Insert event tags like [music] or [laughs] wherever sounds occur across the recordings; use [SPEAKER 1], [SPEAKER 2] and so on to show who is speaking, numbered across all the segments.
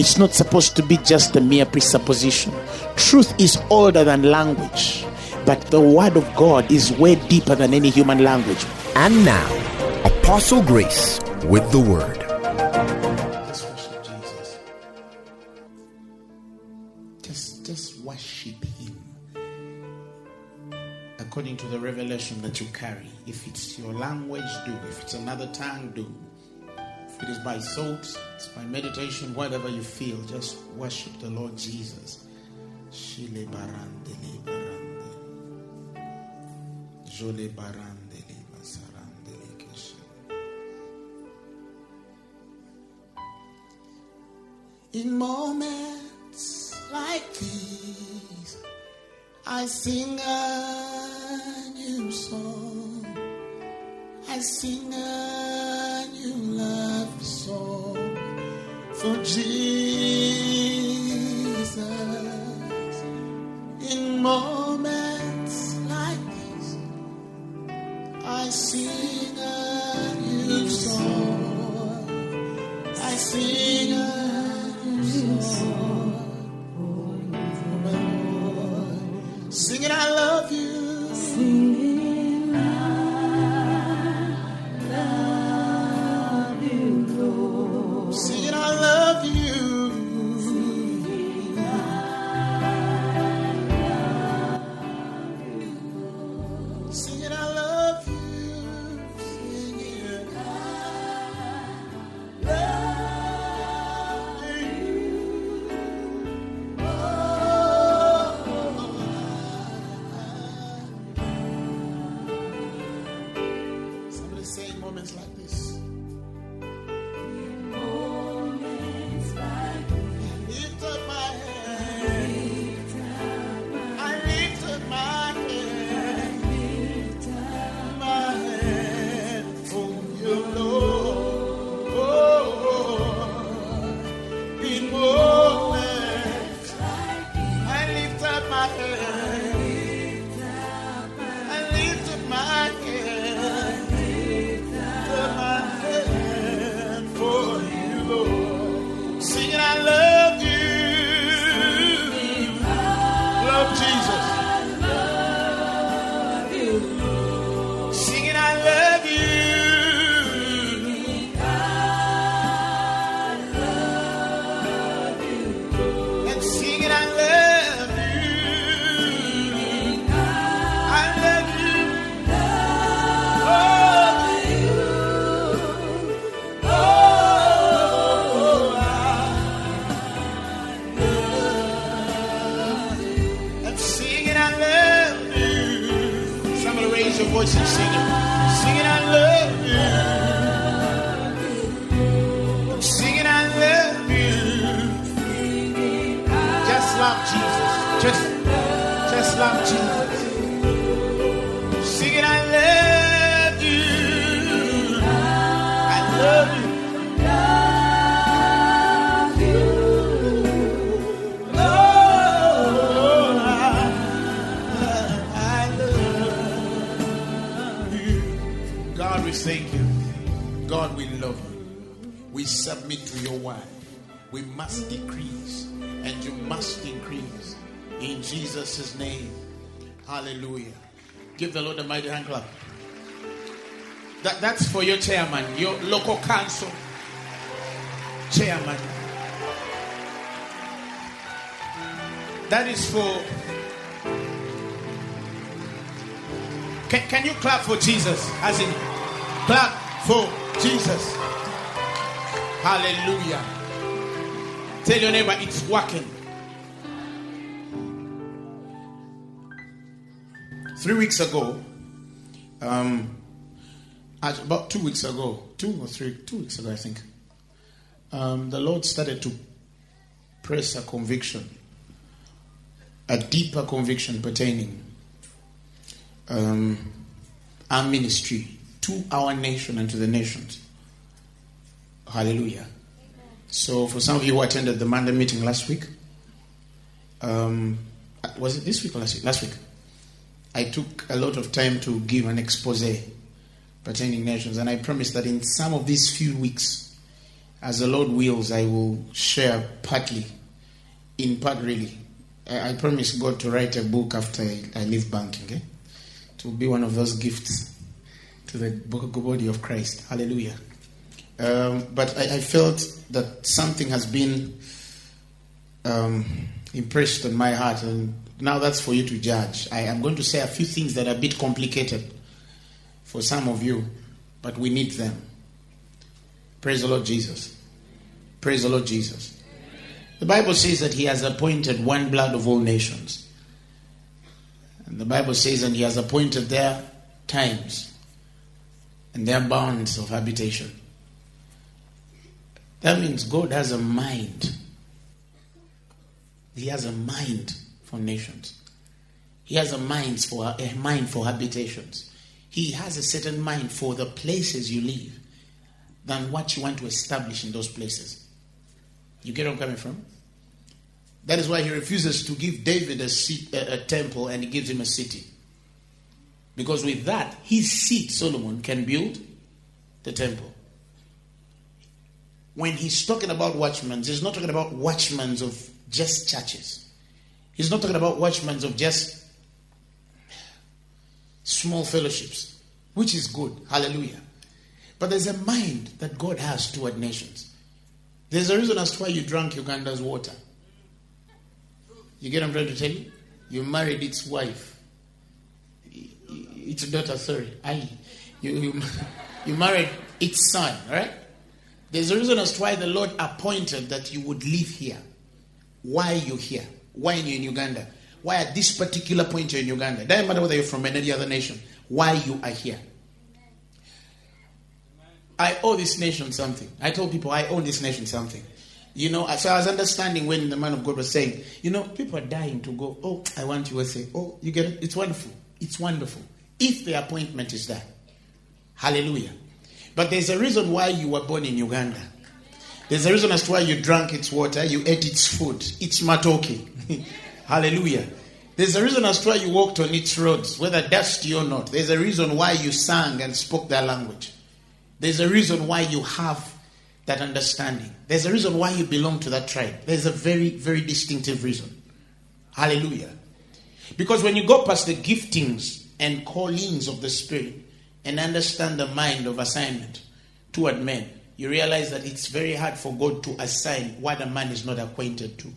[SPEAKER 1] It's not supposed to be just a mere presupposition. Truth is older than language, but the word of God is way deeper than any human language.
[SPEAKER 2] And now, Apostle Grace with the word.
[SPEAKER 1] Just worship Jesus. Just, just worship Him according to the revelation that you carry. If it's your language, do. If it's another tongue, do. It is by thought, it's by meditation, whatever you feel, just worship the Lord Jesus. Shile barande barande. Jole barande basarande keshe. In moments like these, I sing a new song. I sing a new love song for Jesus. In moments like these, I sing a new song. I sing a new song. for my Lord. Singing, I love you. Singing, mighty hand clap. That, that's for your chairman, your local council chairman. That is for. Can, can you clap for Jesus? As in, clap for Jesus. Hallelujah. Tell your neighbor it's working. Three weeks ago, um, about two weeks ago, two or three, two weeks ago, I think, um, the Lord started to press a conviction a deeper conviction pertaining um, our ministry to our nation and to the nations. Hallelujah. So, for some of you who attended the Monday meeting last week, um, was it this week or last week? Last week. I took a lot of time to give an expose pertaining nations, and I promise that in some of these few weeks, as the Lord wills, I will share partly, in part really. I, I promise God to write a book after I, I leave banking. Eh? To be one of those gifts to the body of Christ. Hallelujah. Um, but I, I, felt that something has been um, impressed on my heart, and now that's for you to judge. I am going to say a few things that are a bit complicated for some of you, but we need them. Praise the Lord Jesus. Praise the Lord Jesus. The Bible says that He has appointed one blood of all nations. And the Bible says that He has appointed their times and their bounds of habitation. That means God has a mind. He has a mind for nations. He has a mind for a mind for habitations. He has a certain mind for the places you live than what you want to establish in those places. You get where I'm coming from? That is why he refuses to give David a, seat, a, a temple and he gives him a city. Because with that, his seed, Solomon, can build the temple when he's talking about watchmen, he's not talking about watchmen of just churches. He's not talking about watchmen of just small fellowships, which is good. Hallelujah. But there's a mind that God has toward nations. There's a reason as to why you drank Uganda's water. You get what I'm trying to tell you? You married its wife, its daughter, sorry. I, you, you, [laughs] you married its son, right? There's a reason as to why the Lord appointed that you would live here. Why you here? Why are you're in Uganda? Why at this particular point you're in Uganda? Doesn't matter whether you're from any other nation. Why you are here? I owe this nation something. I told people I owe this nation something. You know, so I was understanding when the man of God was saying, you know, people are dying to go, oh, I want USA. Oh, you get it? It's wonderful. It's wonderful. If the appointment is there. Hallelujah. But there's a reason why you were born in Uganda. There's a reason as to why you drank its water, you ate its food, its matooke. [laughs] Hallelujah. There's a reason as to why you walked on its roads, whether dusty or not. There's a reason why you sang and spoke their language. There's a reason why you have that understanding. There's a reason why you belong to that tribe. There's a very, very distinctive reason. Hallelujah. Because when you go past the giftings and callings of the Spirit, and understand the mind of assignment toward men, you realize that it's very hard for God to assign what a man is not acquainted to.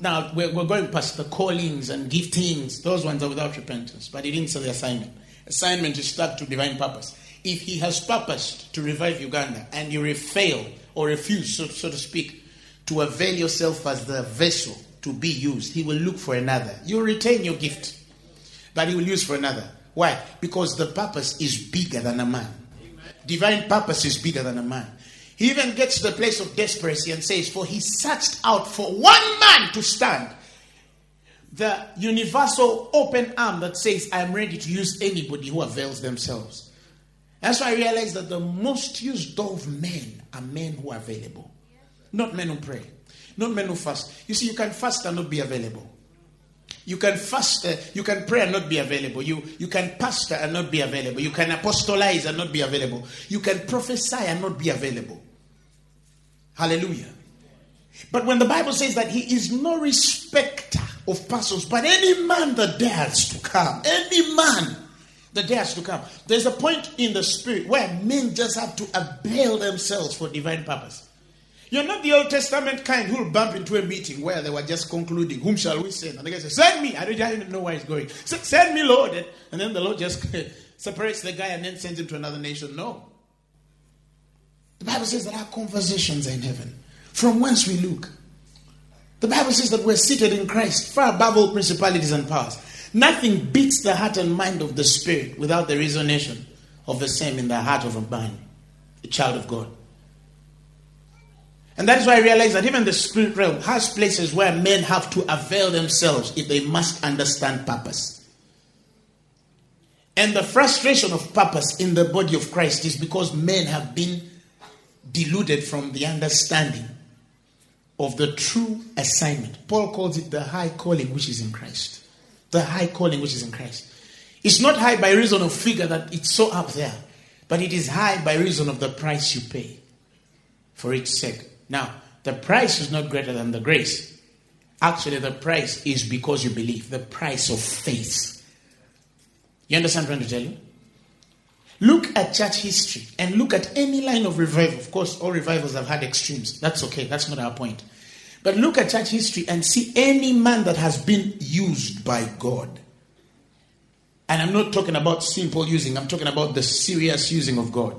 [SPEAKER 1] Now, we're, we're going past the callings and giftings. Those ones are without repentance. But he didn't say the assignment. Assignment is stuck to divine purpose. If he has purposed to revive Uganda and you fail or refuse, so, so to speak, to avail yourself as the vessel to be used, he will look for another. You retain your gift but he will use for another. Why? Because the purpose is bigger than a man. Divine purpose is bigger than a man. He even gets to the place of desperation and says, For he searched out for one man to stand. The universal open arm that says, I am ready to use anybody who avails themselves. That's why I realized that the most used of men are men who are available, not men who pray, not men who fast. You see, you can fast and not be available. You can fast, uh, you can pray and not be available. You, you can pastor and not be available. You can apostolize and not be available. You can prophesy and not be available. Hallelujah. But when the Bible says that he is no respecter of persons, but any man that dares to come, any man that dares to come, there's a point in the spirit where men just have to avail themselves for divine purpose. You're not the Old Testament kind who'll bump into a meeting where they were just concluding, Whom shall we send? And the guy says, Send me. I don't even know where he's going. Send me, Lord. And then the Lord just [laughs] separates the guy and then sends him to another nation. No. The Bible says that our conversations are in heaven, from whence we look. The Bible says that we're seated in Christ, far above all principalities and powers. Nothing beats the heart and mind of the Spirit without the resonation of the same in the heart of a man, a child of God. And that is why I realize that even the spirit realm has places where men have to avail themselves if they must understand purpose. And the frustration of purpose in the body of Christ is because men have been deluded from the understanding of the true assignment. Paul calls it the high calling which is in Christ. The high calling which is in Christ. It's not high by reason of figure that it's so up there, but it is high by reason of the price you pay for its sake. Now, the price is not greater than the grace. Actually, the price is because you believe, the price of faith. You understand what I'm trying to tell you? Look at church history and look at any line of revival. Of course, all revivals have had extremes. That's okay. That's not our point. But look at church history and see any man that has been used by God. And I'm not talking about simple using, I'm talking about the serious using of God.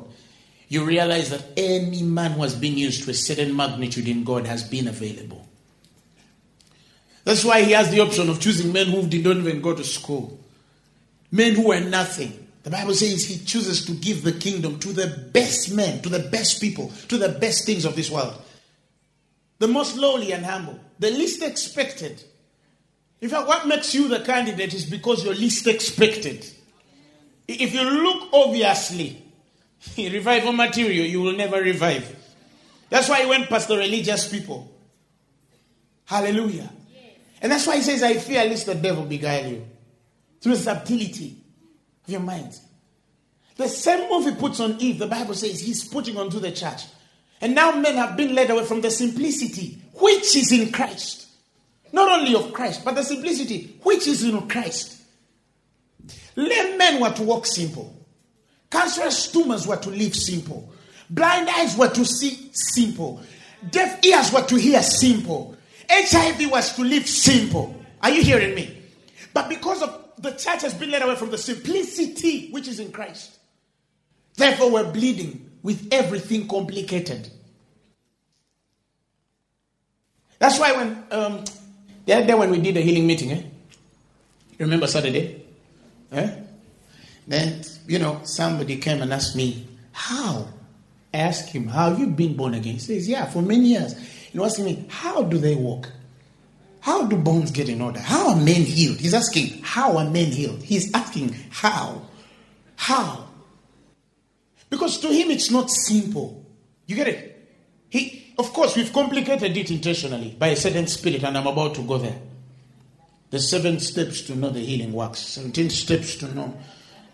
[SPEAKER 1] You realize that any man who has been used to a certain magnitude in God has been available. That's why he has the option of choosing men who did not even go to school men who were nothing. The Bible says he chooses to give the kingdom to the best men, to the best people, to the best things of this world. The most lowly and humble, the least expected. In fact, what makes you the candidate is because you're least expected. If you look obviously, [laughs] revival material, you will never revive. That's why he went past the religious people. Hallelujah. And that's why he says, I fear lest the devil beguile you through subtlety of your mind. The same move he puts on Eve, the Bible says he's putting onto the church. And now men have been led away from the simplicity which is in Christ. Not only of Christ, but the simplicity which is in Christ. Let men were to walk simple. Cancerous tumors were to live simple. Blind eyes were to see simple. Deaf ears were to hear simple. HIV was to live simple. Are you hearing me? But because of the church has been led away from the simplicity which is in Christ. Therefore, we're bleeding with everything complicated. That's why when um, the other day when we did a healing meeting, eh? Remember Saturday? Eh? Then you know somebody came and asked me, "How?" I asked him, "How have you been born again?" He says, "Yeah, for many years." He was asking me, "How do they walk?" How do bones get in order? How are men healed? He's asking, How are men healed? He's asking, How? How? Because to him it's not simple. You get it? He, of course, we've complicated it intentionally by a certain spirit, and I'm about to go there. The seven steps to know the healing works, 17 steps to know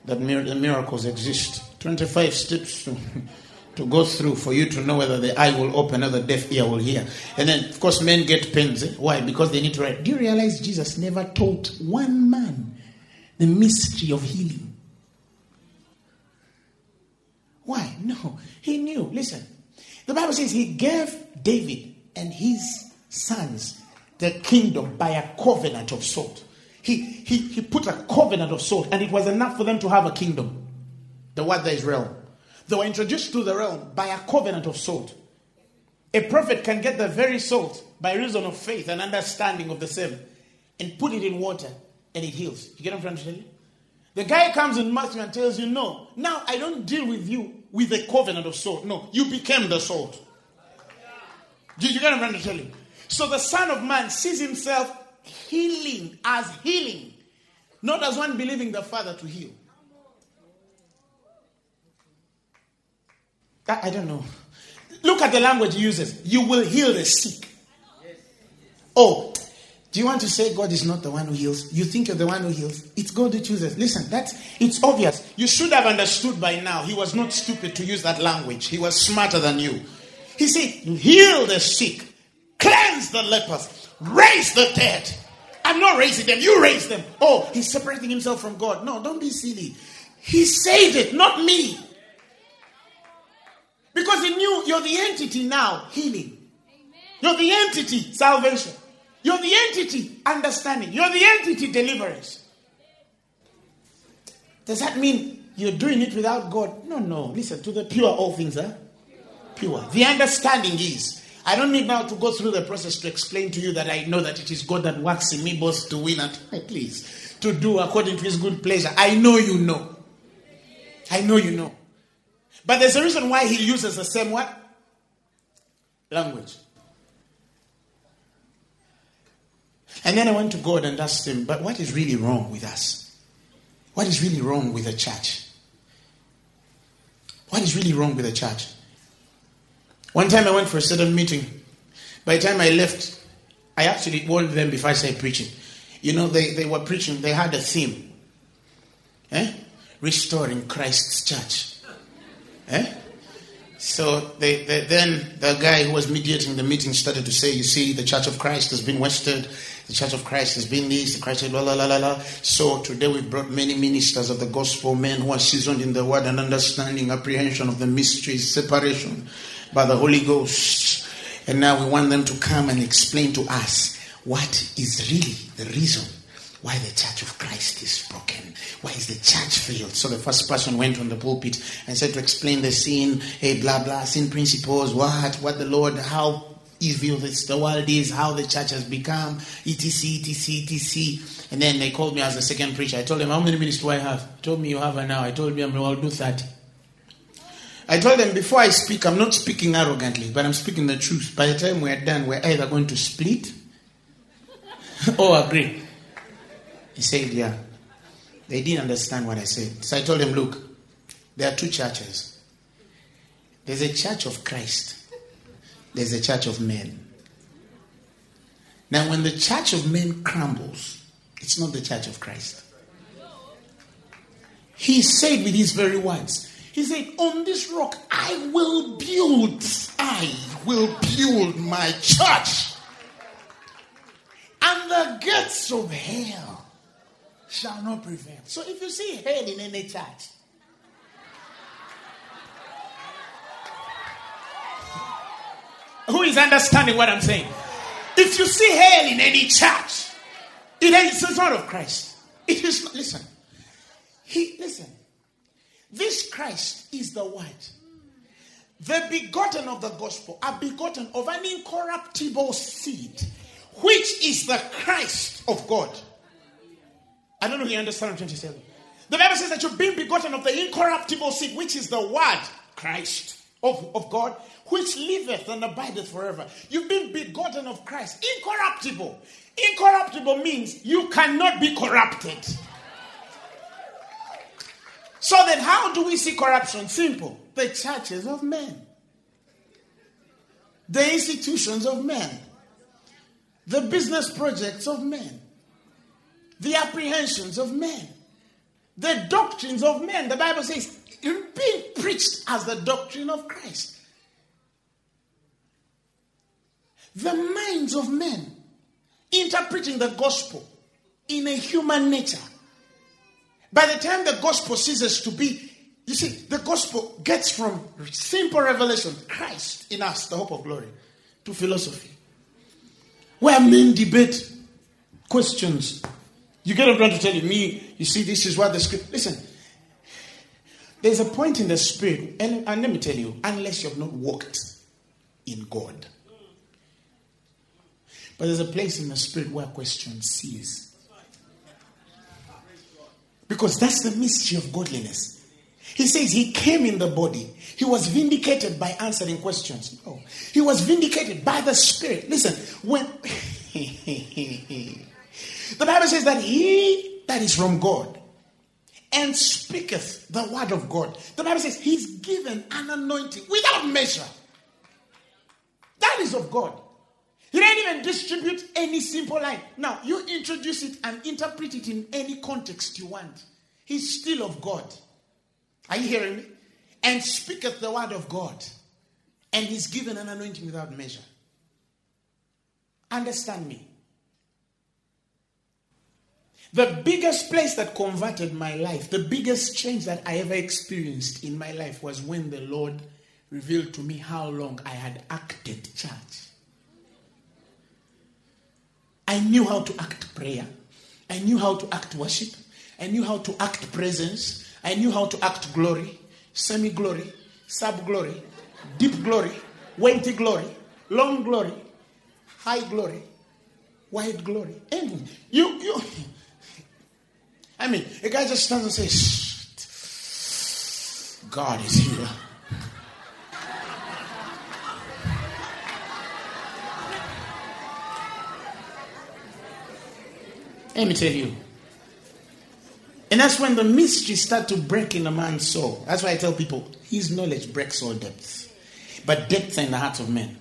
[SPEAKER 1] that miracles exist, 25 steps to to go through for you to know whether the eye will open or the deaf ear will hear. And then, of course, men get pains. Eh? Why? Because they need to write. Do you realize Jesus never taught one man the mystery of healing? Why? No. He knew. Listen, the Bible says he gave David and his sons the kingdom by a covenant of salt. He, he, he put a covenant of salt, and it was enough for them to have a kingdom. The word there is realm. They were introduced to the realm by a covenant of salt. A prophet can get the very salt by reason of faith and understanding of the same and put it in water and it heals. You get what I'm trying to tell you? The guy comes in Matthew and tells you, No, now I don't deal with you with a covenant of salt. No, you became the salt. Do you get what I'm trying to tell you? So the Son of Man sees himself healing as healing, not as one believing the Father to heal. I don't know. Look at the language he uses. You will heal the sick. Oh, do you want to say God is not the one who heals? You think you're the one who heals? It's God who chooses. Listen, that's it's obvious. You should have understood by now. He was not stupid to use that language. He was smarter than you. He said, heal the sick, cleanse the lepers, raise the dead. I'm not raising them, you raise them. Oh, he's separating himself from God. No, don't be silly. He saved it, not me. Because he knew you're the entity now, healing. You're the entity, salvation. You're the entity, understanding. You're the entity, deliverance. Does that mean you're doing it without God? No, no. Listen, to the pure, all things are pure. The understanding is, I don't need now to go through the process to explain to you that I know that it is God that works in me both to win and, please, to do according to his good pleasure. I know you know. I know you know. But there's a reason why he uses the same what? language. And then I went to God and asked him, but what is really wrong with us? What is really wrong with the church? What is really wrong with the church? One time I went for a certain meeting. By the time I left, I actually warned them before I started preaching. You know, they, they were preaching, they had a theme. Eh? Restoring Christ's church. Eh? So they, they, then the guy who was mediating the meeting started to say, You see, the Church of Christ has been wasted. The Church of Christ has been this. The Christ, la la la la la. So today we've brought many ministers of the gospel, men who are seasoned in the word and understanding, apprehension of the mysteries, separation by the Holy Ghost. And now we want them to come and explain to us what is really the reason why the church of Christ is broken. Why is the church failed? So the first person went on the pulpit and said to explain the sin, hey, blah, blah, sin principles, what, what the Lord, how evil this, the world is, how the church has become, etc., etc., etc. And then they called me as the second preacher. I told them, how many minutes do I have? Told me you have an hour. I told them I'll do 30. I told them before I speak, I'm not speaking arrogantly, but I'm speaking the truth. By the time we're done, we're either going to split [laughs] or agree. He said, Yeah. They didn't understand what I said. So I told them, Look, there are two churches there's a church of Christ, there's a church of men. Now, when the church of men crumbles, it's not the church of Christ. He said with his very words, He said, On this rock I will build, I will build my church. And the gates of hell shall not prevail. So if you see hell in any church, who is understanding what I'm saying? If you see hell in any church, it is not of Christ. It is listen. He listen. This Christ is the word. The begotten of the gospel are begotten of an incorruptible seed, which is the Christ of God. I don't know if you understand what I'm trying to say. The Bible says that you've been begotten of the incorruptible seed, which is the word, Christ of, of God, which liveth and abideth forever. You've been begotten of Christ, incorruptible. Incorruptible means you cannot be corrupted. So then, how do we see corruption? Simple. The churches of men, the institutions of men, the business projects of men, the apprehensions of men, the doctrines of men. The Bible says, being preached as the doctrine of Christ. The minds of men interpreting the gospel in a human nature. By the time the gospel ceases to be, you see, the gospel gets from simple revelation, Christ in us, the hope of glory, to philosophy. Where men debate questions. You get what I'm to tell you. Me, you see, this is what the script. Listen, there's a point in the spirit, and, and let me tell you, unless you have not walked in God, but there's a place in the spirit where question cease. Because that's the mystery of godliness. He says he came in the body. He was vindicated by answering questions. No. He was vindicated by the Spirit. Listen, when [laughs] the Bible says that he that is from God and speaketh the word of God, the Bible says he's given an anointing without measure. That is of God. He didn't even distribute any simple line. Now, you introduce it and interpret it in any context you want. He's still of God. Are you hearing me? And speaketh the word of God. And he's given an anointing without measure. Understand me. The biggest place that converted my life, the biggest change that I ever experienced in my life was when the Lord revealed to me how long I had acted church. I knew how to act prayer. I knew how to act worship. I knew how to act presence. I knew how to act glory, semi glory, sub glory, deep glory, weighty glory, long glory, high glory, wide glory. And you, you, I mean, a guy just stands and says, God is here. Let me tell you. And that's when the mysteries start to break in a man's soul. That's why I tell people his knowledge breaks all depths. But depths are in the hearts of men.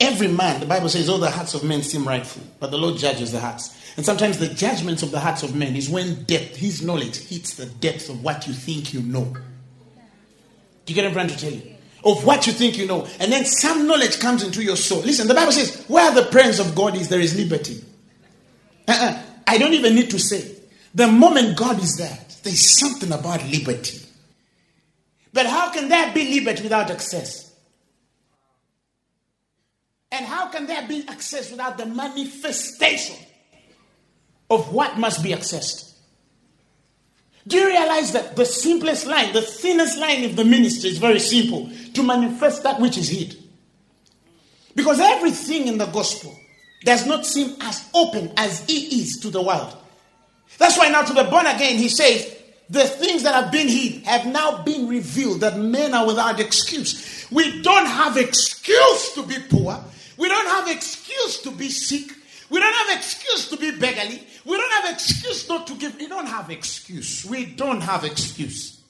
[SPEAKER 1] Every man, the Bible says, all the hearts of men seem rightful, but the Lord judges the hearts. And sometimes the judgments of the hearts of men is when depth, his knowledge, hits the depth of what you think you know. Do you get what I'm trying to tell you? Of what you think you know. And then some knowledge comes into your soul. Listen, the Bible says, where the presence of God is, there is liberty. Uh-uh. I don't even need to say. The moment God is there, there's something about liberty. But how can there be liberty without access? And how can there be access without the manifestation of what must be accessed? Do you realize that the simplest line, the thinnest line of the ministry is very simple to manifest that which is hid? Because everything in the gospel does not seem as open as it is to the world. That's why now to the born again, he says, the things that have been hid have now been revealed that men are without excuse. We don't have excuse to be poor. We don't have excuse to be sick. We don't have excuse to be beggarly. We don't have excuse not to give. We don't have excuse. We don't have excuse.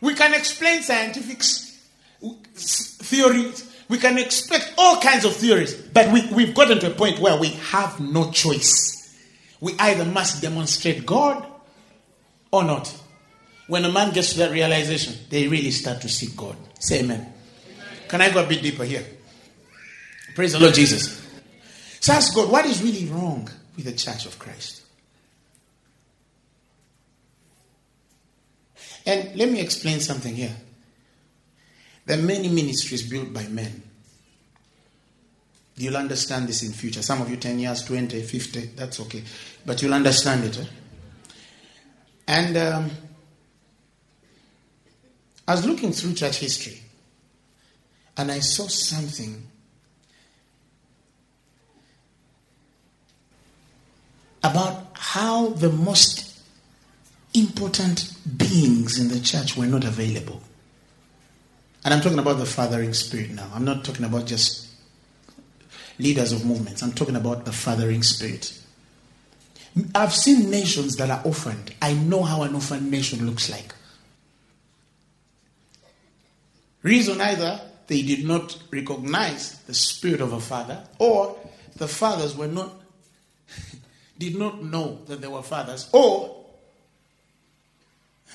[SPEAKER 1] We can explain scientific theories. We can expect all kinds of theories. But we, we've gotten to a point where we have no choice. We either must demonstrate God or not. When a man gets to that realization, they really start to seek God. Say amen. amen. Can I go a bit deeper here? Praise the Lord Jesus. So ask God, what is really wrong with the church of Christ? And let me explain something here. There are many ministries built by men. You'll understand this in future. Some of you 10 years, 20, 50, that's okay. But you'll understand it. Eh? And um, I was looking through church history and I saw something about how the most important beings in the church were not available. And I'm talking about the fathering spirit now. I'm not talking about just leaders of movements. I'm talking about the fathering spirit. I've seen nations that are orphaned. I know how an orphaned nation looks like. Reason either they did not recognize the spirit of a father, or the fathers were not [laughs] did not know that they were fathers, or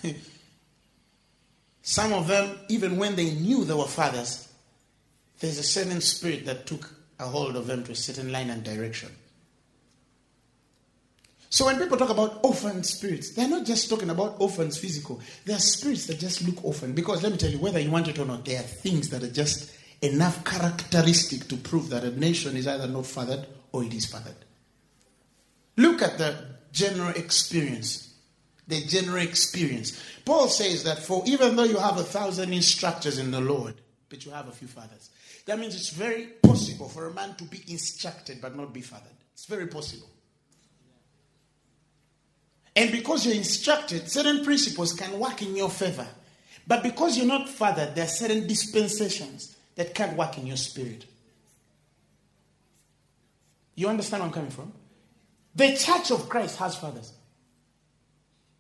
[SPEAKER 1] [laughs] some of them, even when they knew they were fathers, there's a certain spirit that took a hold of them to a certain line and direction. So when people talk about orphan spirits, they're not just talking about orphans physical. They are spirits that just look orphan. Because let me tell you, whether you want it or not, there are things that are just enough characteristic to prove that a nation is either not fathered or it is fathered. Look at the general experience. The general experience. Paul says that for even though you have a thousand instructors in the Lord, but you have a few fathers. That means it's very possible for a man to be instructed but not be fathered. It's very possible. And because you're instructed, certain principles can work in your favor. But because you're not fathered, there are certain dispensations that can't work in your spirit. You understand where I'm coming from? The church of Christ has fathers.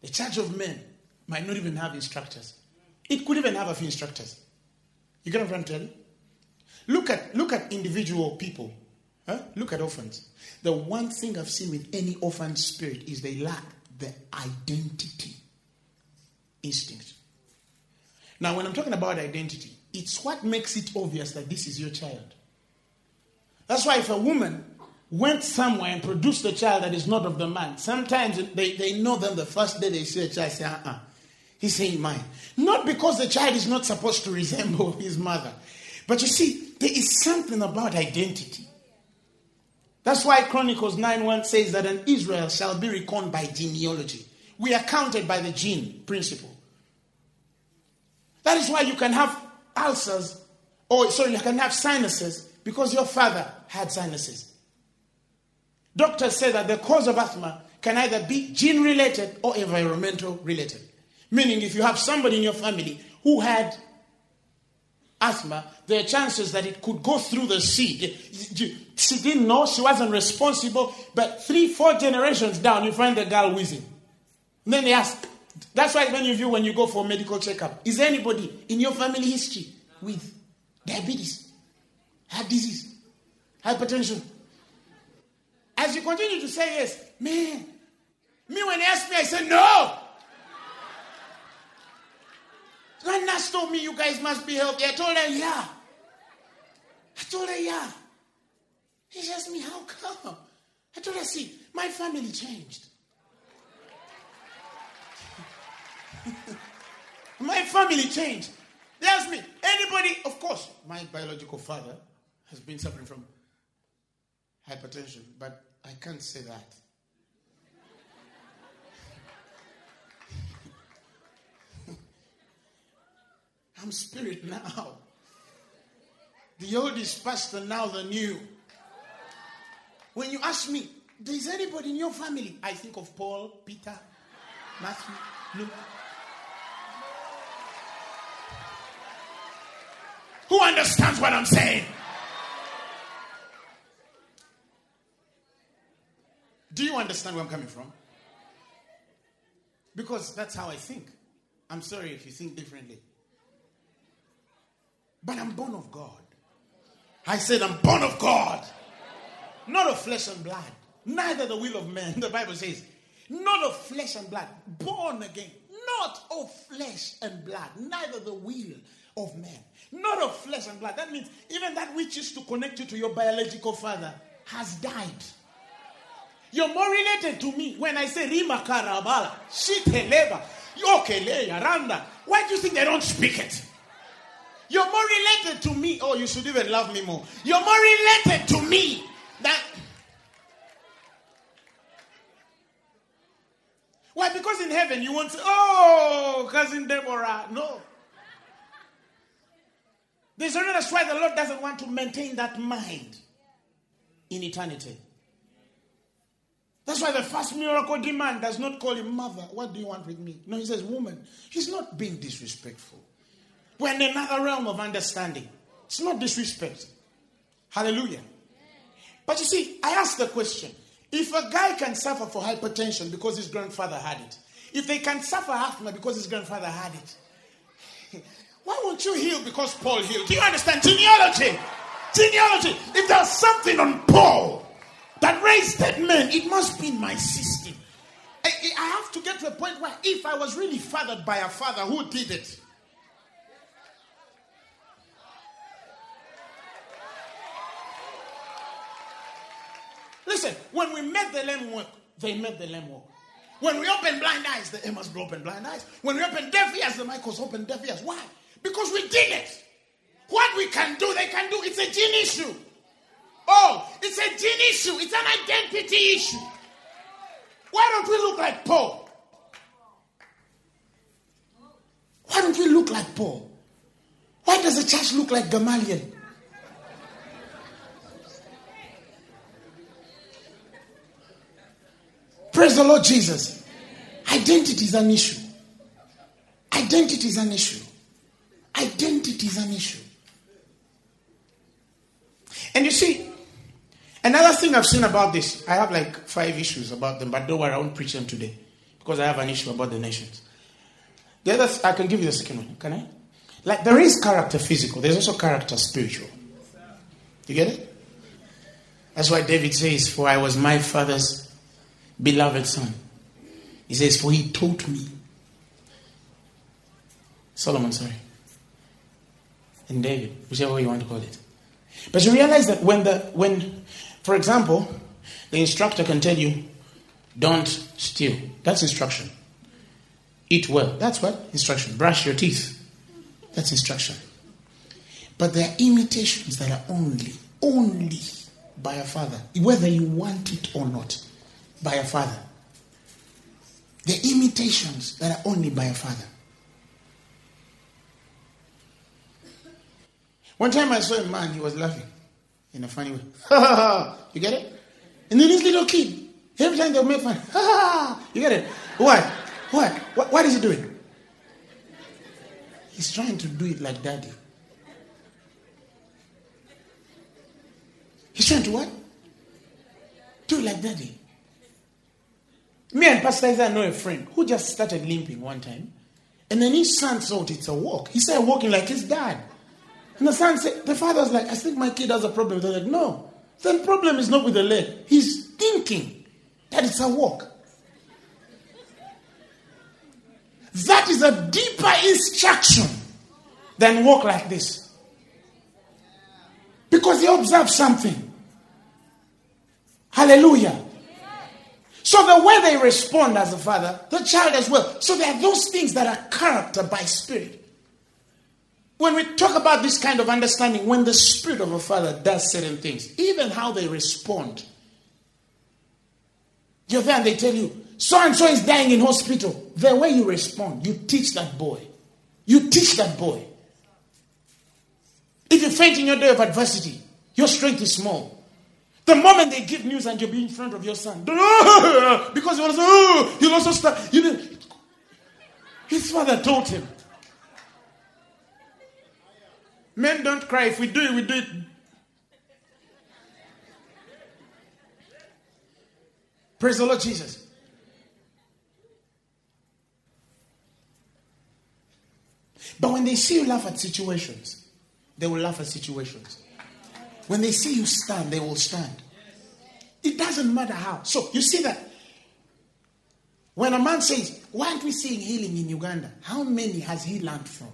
[SPEAKER 1] The church of men might not even have instructors. It could even have a few instructors. You get what I'm trying to tell? Look at, look at individual people. Huh? Look at orphans. The one thing I've seen with any orphan spirit is they lack the identity instinct. Now, when I'm talking about identity, it's what makes it obvious that this is your child. That's why if a woman went somewhere and produced a child that is not of the man, sometimes they, they know them the first day they see a child, say, uh uh-uh, he's saying mine. Not because the child is not supposed to resemble [laughs] his mother, but you see, there is something about identity. That's why Chronicles 9 1 says that an Israel shall be reckoned by genealogy. We are counted by the gene principle. That is why you can have ulcers, or sorry, you can have sinuses because your father had sinuses. Doctors say that the cause of asthma can either be gene related or environmental related. Meaning, if you have somebody in your family who had asthma, there are chances that it could go through the seed. She didn't know, she wasn't responsible, but three, four generations down, you find the girl wheezing. And then they ask, that's why many of you, when you go for a medical checkup, is there anybody in your family history with diabetes, heart disease, hypertension? As you continue to say yes, man, me when they asked me, I said no. Nurse told me you guys must be healthy. I told her, yeah. I told her, yeah. He asked me, how come? I told her, see, my family changed. [laughs] my family changed. They asked me, anybody, of course, my biological father has been suffering from hypertension, but I can't say that. [laughs] I'm spirit now. The old is past and now the new. When you ask me, is anybody in your family? I think of Paul, Peter, Matthew, Luke. Who understands what I'm saying? Do you understand where I'm coming from? Because that's how I think. I'm sorry if you think differently. But I'm born of God. I said, I'm born of God. Not of flesh and blood. Neither the will of man. [laughs] The Bible says, not of flesh and blood. Born again. Not of flesh and blood. Neither the will of man. Not of flesh and blood. That means even that which is to connect you to your biological father has died. You're more related to me when I say Rima Karabala, Shiteleba, Yokele, Yaranda. Why do you think they don't speak it? You're more related to me. Oh, you should even love me more. You're more related to me than. Why? Because in heaven you won't say, oh, cousin Deborah. No. There's another that's why the Lord doesn't want to maintain that mind in eternity. That's why the first miracle demand does not call him mother. What do you want with me? No, he says woman. He's not being disrespectful. We're in another realm of understanding. It's not disrespect. Hallelujah. But you see, I ask the question if a guy can suffer for hypertension because his grandfather had it, if they can suffer asthma because his grandfather had it, [laughs] why won't you heal because Paul healed? Do you understand? Genealogy. Genealogy. If there's something on Paul that raised dead men, it must be in my system. I, I have to get to a point where if I was really fathered by a father who did it, Listen, when we met the lame walk, they met the lame walk. When we open blind eyes, the Emmas will open blind eyes. When we open deaf ears, the Michaels open deaf ears. Why? Because we did it. What we can do, they can do. It's a gene issue. Oh, it's a gene issue. It's an identity issue. Why don't we look like Paul? Why don't we look like Paul? Why does the church look like Gamaliel? Praise the Lord Jesus. Identity is an issue. Identity is an issue. Identity is an issue. And you see, another thing I've seen about this, I have like five issues about them, but don't worry, I won't preach them today because I have an issue about the nations. The other, th- I can give you the second one, can I? Like, there is character physical, there's also character spiritual. You get it? That's why David says, For I was my father's beloved son. He says, For he taught me. Solomon, sorry. And David, whichever way you want to call it. But you realize that when the when, for example, the instructor can tell you, don't steal. That's instruction. Eat well. That's what? Instruction. Brush your teeth. That's instruction. But there are imitations that are only, only by a father, whether you want it or not by a father. The imitations that are only by a father. One time I saw a man, he was laughing in a funny way. [laughs] you get it? And then this little kid, every time they'll make fun, [laughs] you get it? Why? Why? What, what is he doing? He's trying to do it like daddy. He's trying to what? Do it like daddy. Me and Pastor Isaiah know a friend who just started limping one time. And then his son thought it's a walk. He started walking like his dad. And the son said, the father was like, I think my kid has a problem. They're like, no. The problem is not with the leg. He's thinking that it's a walk. That is a deeper instruction than walk like this. Because he observed something. Hallelujah. So the way they respond as a father, the child as well. So there are those things that are character by spirit. When we talk about this kind of understanding, when the spirit of a father does certain things, even how they respond. You're there and they tell you, so and so is dying in hospital. The way you respond, you teach that boy. You teach that boy. If you faint in your day of adversity, your strength is small. The moment they give news and you'll be in front of your son, [laughs] because he was, oh, [laughs] he also start. You know, his father told him, Men don't cry. If we do it, we do it. Praise the Lord Jesus. But when they see you laugh at situations, they will laugh at situations. When they see you stand, they will stand. It doesn't matter how. So you see that when a man says, Why aren't we seeing healing in Uganda? How many has he learned from?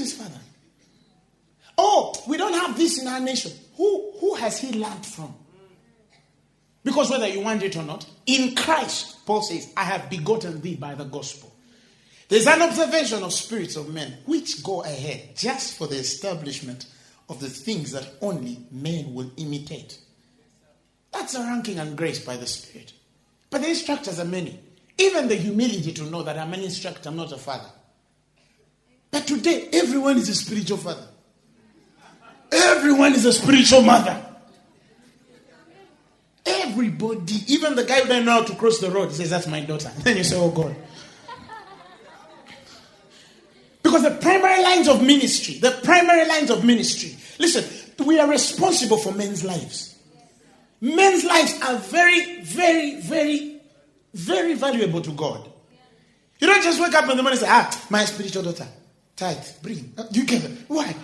[SPEAKER 1] Is his father? Oh, we don't have this in our nation. Who, who has he learned from? Because whether you want it or not, in Christ, Paul says, I have begotten thee by the gospel. There's an observation of spirits of men which go ahead just for the establishment of the things that only men will imitate. That's a ranking and grace by the Spirit. But the instructors are many. Even the humility to know that I'm an instructor, I'm not a father. But today, everyone is a spiritual father. Everyone is a spiritual mother. Everybody, even the guy who doesn't know how to cross the road, says, That's my daughter. [laughs] Then you say, Oh God. Because the primary lines of ministry, the primary lines of ministry, listen, we are responsible for men's lives. Men's lives are very, very, very, very valuable to God. You don't just wake up in the morning and say, Ah, my spiritual daughter, tithe, bring. Uh, you get it. Why?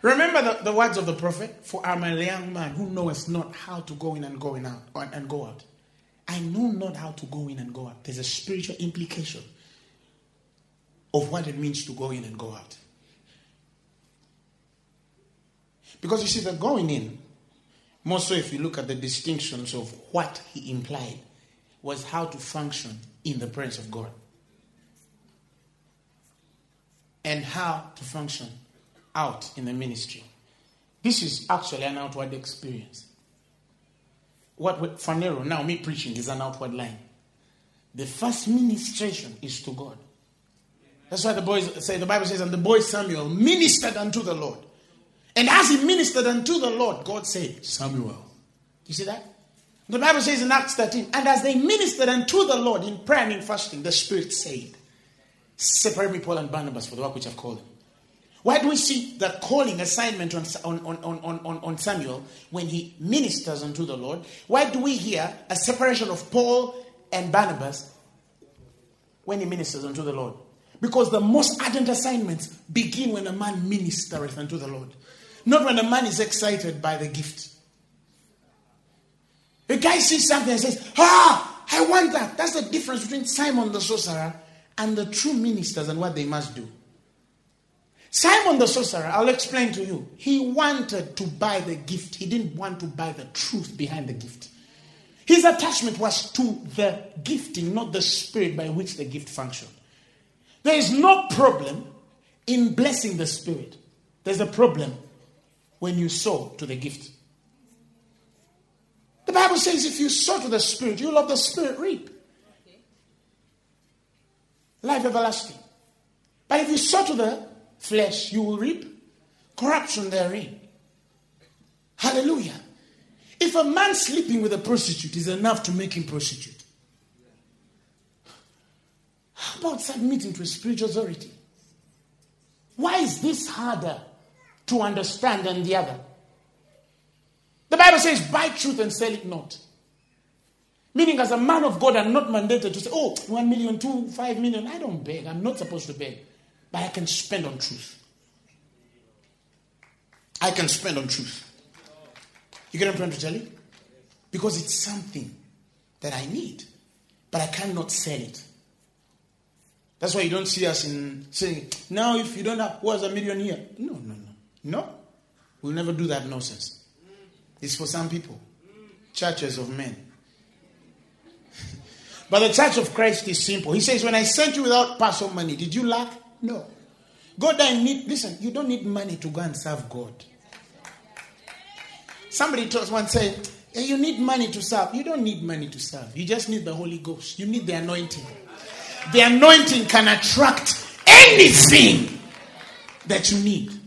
[SPEAKER 1] Remember the, the words of the prophet? For I'm a young man who knoweth not how to go in and go in out and go out. I know not how to go in and go out. There's a spiritual implication of what it means to go in and go out. Because you see, the going in, more so if you look at the distinctions of what he implied, was how to function in the presence of God and how to function out in the ministry. This is actually an outward experience. What Phaneroo, now me preaching, is an outward line. The first ministration is to God. That's why the boys say, the Bible says, and the boy Samuel ministered unto the Lord. And as he ministered unto the Lord, God said, Samuel. You see that? The Bible says in Acts 13, and as they ministered unto the Lord in prayer and in fasting, the Spirit said, Separate me, Paul and Barnabas, for the work which I've called them. Why do we see the calling assignment on, on, on, on, on, Samuel when he ministers unto the Lord? Why do we hear a separation of Paul and Barnabas when he ministers unto the Lord? Because the most ardent assignments begin when a man ministereth unto the Lord, not when a man is excited by the gift. A guy sees something and says, Ah, I want that. That's the difference between Simon the sorcerer and the true ministers and what they must do. Simon the sorcerer, I'll explain to you. He wanted to buy the gift, he didn't want to buy the truth behind the gift. His attachment was to the gifting, not the spirit by which the gift functioned. There is no problem in blessing the spirit, there's a problem when you sow to the gift. The Bible says if you sow to the spirit, you'll of the spirit reap. Life everlasting. But if you sow to the flesh, you will reap corruption therein. Hallelujah. If a man sleeping with a prostitute is enough to make him prostitute, how about submitting to a spiritual authority? Why is this harder to understand than the other? The Bible says, buy truth and sell it not. Meaning, as a man of God, I'm not mandated to say, oh, one million, two, five million. I don't beg. I'm not supposed to beg. But I can spend on truth. I can spend on truth. You get what I'm trying to tell you? Because it's something that I need, but I cannot sell it. That's why you don't see us in saying, now if you don't have, what's a million here? No, no, no. No. We'll never do that nonsense. It's for some people, churches of men. [laughs] but the church of Christ is simple. He says, When I sent you without personal money, did you lack? No. God doesn't need, listen, you don't need money to go and serve God. Somebody told once said, hey, You need money to serve. You don't need money to serve. You just need the Holy Ghost. You need the anointing. The anointing can attract anything that you need.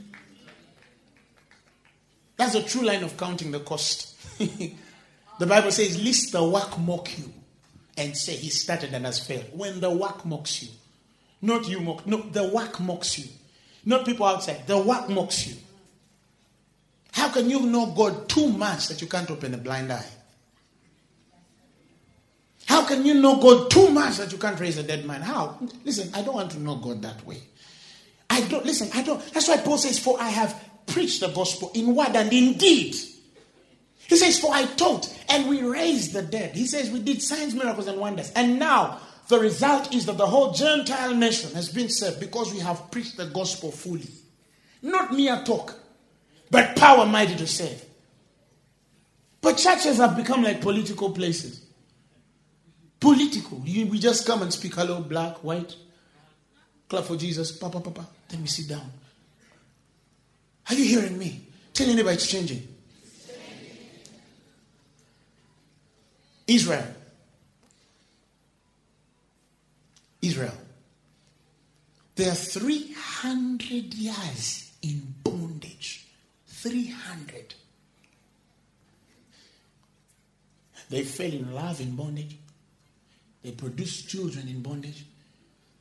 [SPEAKER 1] That's a true line of counting the cost. [laughs] the Bible says, Lest the work mock you and say he started and has failed. When the work mocks you, not you mock, no, the work mocks you. Not people outside, the work mocks you. How can you know God too much that you can't open a blind eye? How can you know God too much that you can't raise a dead man? How? Listen, I don't want to know God that way. I don't, listen, I don't. That's why Paul says, For I have preach the gospel in word and in deed. He says, For I taught and we raised the dead. He says, We did signs, miracles, and wonders. And now the result is that the whole Gentile nation has been saved because we have preached the gospel fully. Not mere talk, but power mighty to save. But churches have become like political places. Political. We just come and speak hello, black, white, clap for Jesus, papa, papa. Then we sit down. Are you hearing me? Tell neighbor it's changing. Israel. Israel. They are 300 years in bondage. 300. They fell in love in bondage. They produced children in bondage.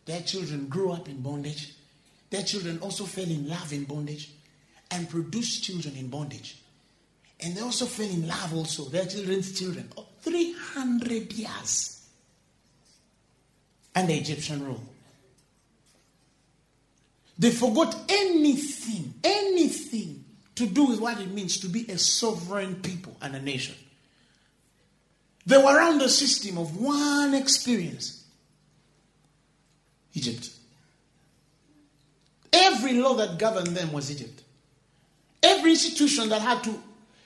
[SPEAKER 1] Their children grew up in bondage. Their children also fell in love in bondage and produced children in bondage. And they also fell in love also, their children's children. 300 years. And the Egyptian rule. They forgot anything, anything to do with what it means to be a sovereign people and a nation. They were around the system of one experience Egypt. Every law that governed them was Egypt. Every institution that had to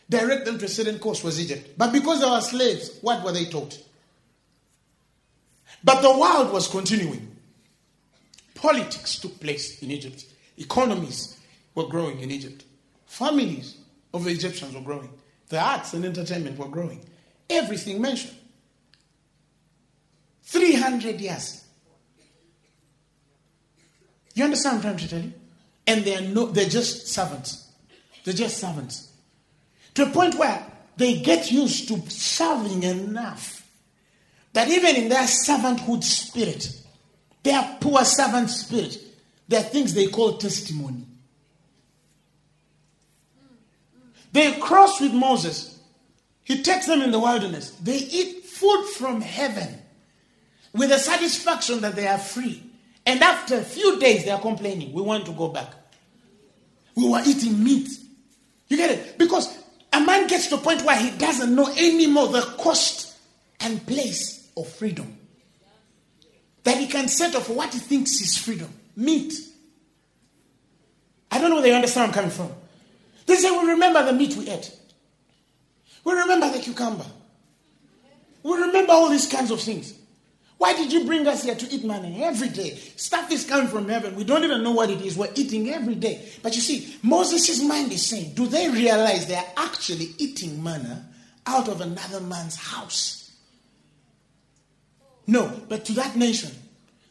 [SPEAKER 1] direct them to a certain course was Egypt. But because they were slaves, what were they taught? But the world was continuing. Politics took place in Egypt. Economies were growing in Egypt. Families of the Egyptians were growing. The arts and entertainment were growing. Everything mentioned. 300 years. You understand what I'm trying to tell you? And they are no, they're just servants. They're just servants. To a point where they get used to serving enough that even in their servanthood spirit, their poor servant spirit, there are things they call testimony. They cross with Moses. He takes them in the wilderness. They eat food from heaven with the satisfaction that they are free. And after a few days, they are complaining. We want to go back. We were eating meat. You get it? Because a man gets to a point where he doesn't know anymore the cost and place of freedom. That he can settle for what he thinks is freedom meat. I don't know whether you understand where I'm coming from. They say, We remember the meat we ate, we remember the cucumber, we remember all these kinds of things. Why did you bring us here to eat manna every day? Stuff is coming from heaven. We don't even know what it is. We're eating every day. But you see, Moses' mind is saying, do they realize they are actually eating manna out of another man's house? No, but to that nation,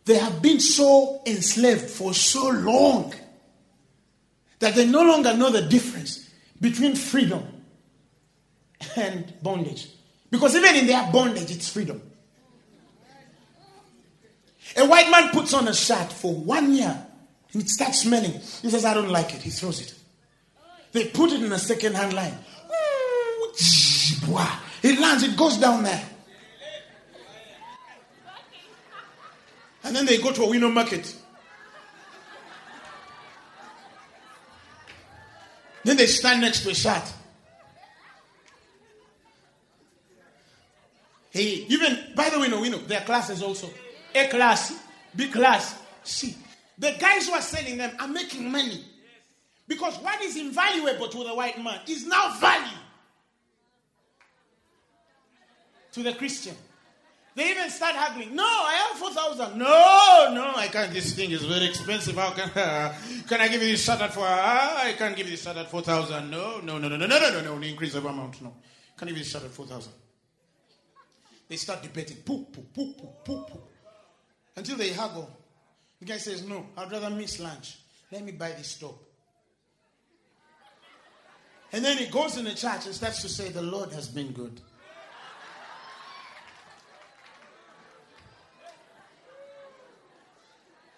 [SPEAKER 1] they have been so enslaved for so long that they no longer know the difference between freedom and bondage. Because even in their bondage, it's freedom. A white man puts on a shirt for one year and it starts smelling. He says, I don't like it. He throws it. They put it in a second hand line. It lands, it goes down there. And then they go to a Owino market. Then they stand next to a shirt. Hey, even by the way, no, we know there are classes also. A class, B class, C. The guys who are selling them are making money. Because what is invaluable to the white man is now value to the Christian. They even start haggling. No, I have 4,000. No, no, I can't. This thing is very expensive. How can, uh, [laughs] can I give you this shirt for? Uh, I can't give you this shirt at 4,000. No, no, no, no, no, no, no, no, no. Increase the amount. No. Can I give you this shirt at 4,000? They start debating. Poo, poo, poo, poo, poo, poo. Until they haggle. The guy says, No, I'd rather miss lunch. Let me buy this top. And then he goes in the church and starts to say, The Lord has been good.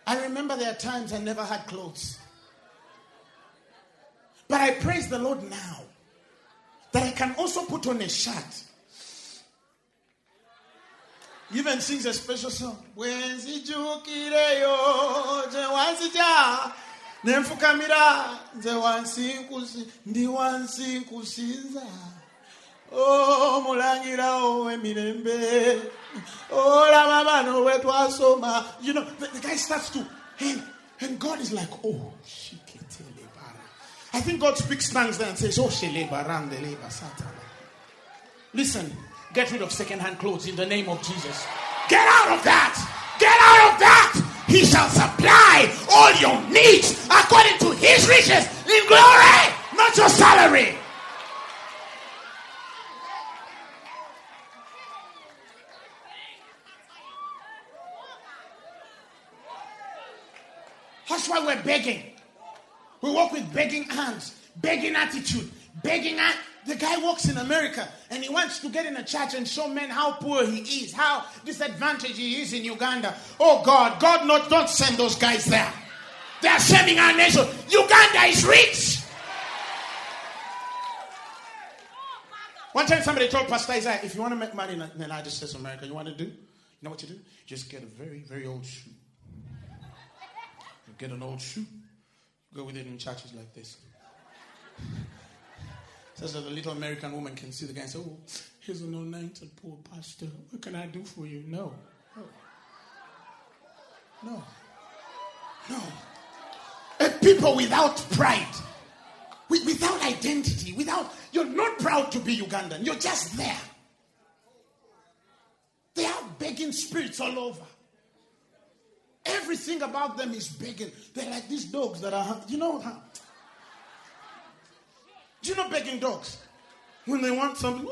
[SPEAKER 1] I remember there are times I never had clothes. But I praise the Lord now that I can also put on a shirt. He even sings a special song. When zijukireyo jewanzija nemfukamira nzewansinkusi ndiwansinkusinza o mulangira oh, ow'emirembe olaba oh, bano wetwasoma oh, you know the, guy starts to and, and god is like oh shiketelebara i think god speaks tongues there and says oh shelebarandeleba satana. Listen get rid of second-hand clothes in the name of jesus. Get out of that. Get out of that. He shall supply all your needs according to his riches in glory not your salary. That's why we're begging. We walk with begging hands, begging attitude, begging. The guy walks in America and he wants to get in a church and show men how poor he is, how disadvantaged he is in Uganda. Oh God, God, not don't send those guys there. They are shaming our nation. Uganda is rich. One time somebody told Pastor Isaiah, if you want to make money in the United States of America, you want to do? You know what you do? Just get a very, very old shoe get an old shoe, go with it in churches like this. So that the little American woman can see the guy and say, Oh, here's an anointed poor pastor. What can I do for you? No. No. No. A people without pride, without identity, without, you're not proud to be Ugandan. You're just there. They are begging spirits all over. Everything about them is begging. They're like these dogs that are, you know, how, do you know begging dogs? When they want something,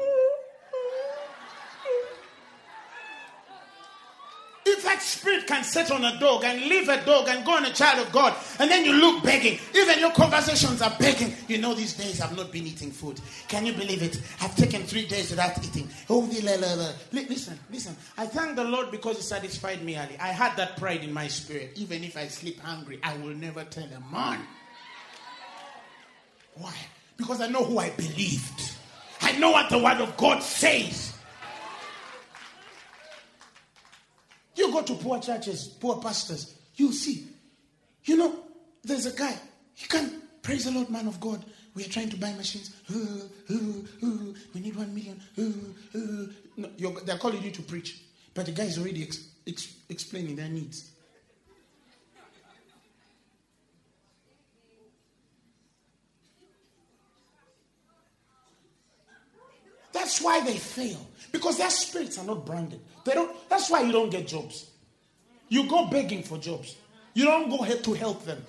[SPEAKER 1] if that spirit can sit on a dog and leave a dog and go on a child of God, and then you look begging, even your conversations are begging. You know, these days I've not been eating food. Can you believe it? I've taken three days without eating. Oh, listen, listen. I thank the Lord because He satisfied me early. I had that pride in my spirit. Even if I sleep hungry, I will never tell a man. Why? Because I know who I believed. I know what the Word of God says. You go to poor churches, poor pastors, you see. You know, there's a guy, he can't praise the Lord, man of God. We are trying to buy machines. Uh, uh, uh, we need one million. No, they're calling you to preach. But the guy is already ex- ex- explaining their needs. That's why they fail. Because their spirits are not branded. They don't, that's why you don't get jobs. You go begging for jobs. You don't go here to help them.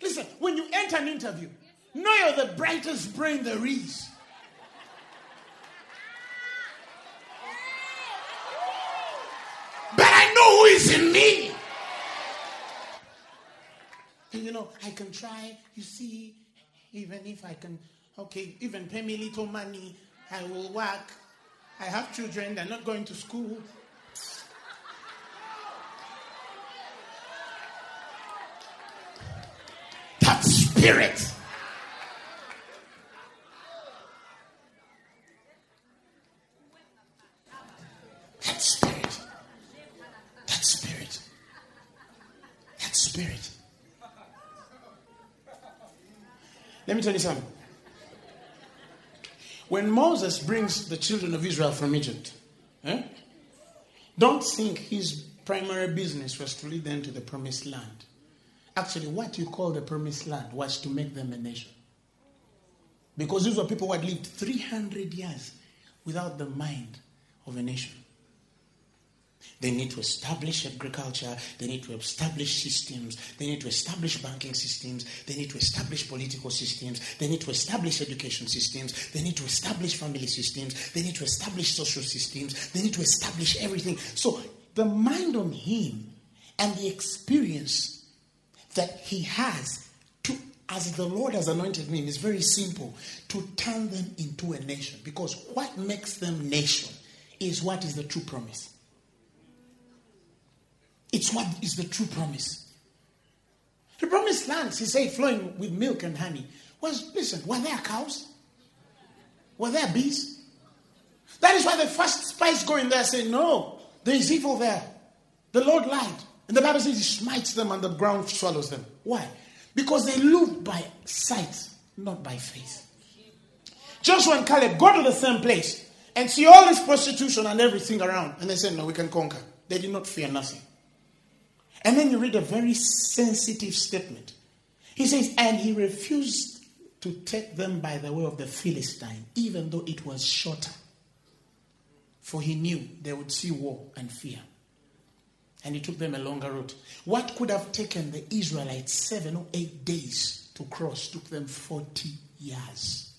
[SPEAKER 1] Listen, when you enter an interview, know you're the brightest brain there is. But I know who is in me. And you know, I can try, you see, even if I can, okay, even pay me little money, I will work. I have children, they're not going to school. That spirit. That spirit. That spirit. That spirit. Let me tell you something. When Moses brings the children of Israel from Egypt, eh, don't think his primary business was to lead them to the promised land. Actually, what you call the promised land was to make them a nation. Because these were people who had lived 300 years without the mind of a nation. They need to establish agriculture. They need to establish systems. They need to establish banking systems. They need to establish political systems. They need to establish education systems. They need to establish family systems. They need to establish social systems. They need to establish everything. So the mind on him and the experience that he has to, as the Lord has anointed me, is very simple to turn them into a nation. Because what makes them nation is what is the true promise. It's what is the true promise. The promised lands, he said, flowing with milk and honey. Was listen, were there cows? Were there bees? That is why the first spies go in there say, No, there is evil there. The Lord lied. And the Bible says he smites them and the ground swallows them. Why? Because they live by sight, not by faith. Joshua and Caleb go to the same place and see all this prostitution and everything around. And they say, No, we can conquer. They did not fear nothing. And then you read a very sensitive statement. He says, And he refused to take them by the way of the Philistine, even though it was shorter. For he knew they would see war and fear. And he took them a longer route. What could have taken the Israelites seven or eight days to cross took them 40 years.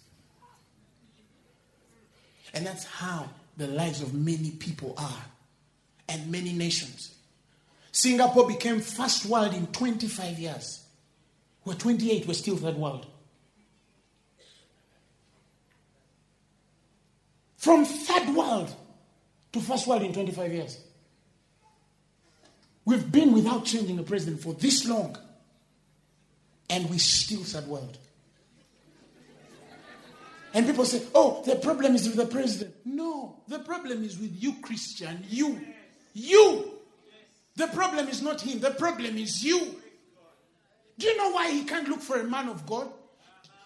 [SPEAKER 1] And that's how the lives of many people are, and many nations. Singapore became first world in 25 years. We're 28, we're still third world. From third world to first world in 25 years. We've been without changing a president for this long, and we still third world. And people say, oh, the problem is with the president. No, the problem is with you, Christian. You. You. The problem is not him, the problem is you. Do you know why he can't look for a man of God?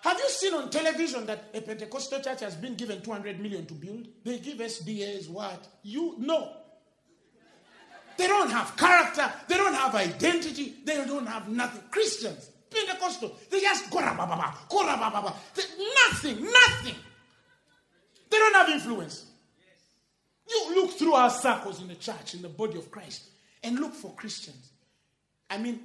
[SPEAKER 1] Have you seen on television that a Pentecostal church has been given 200 million to build? They give SDAs what? You know. They don't have character, they don't have identity, they don't have nothing. Christians, Pentecostal, they just go baba, baba. Nothing, nothing. They don't have influence. You look through our circles in the church, in the body of Christ and look for Christians. I mean,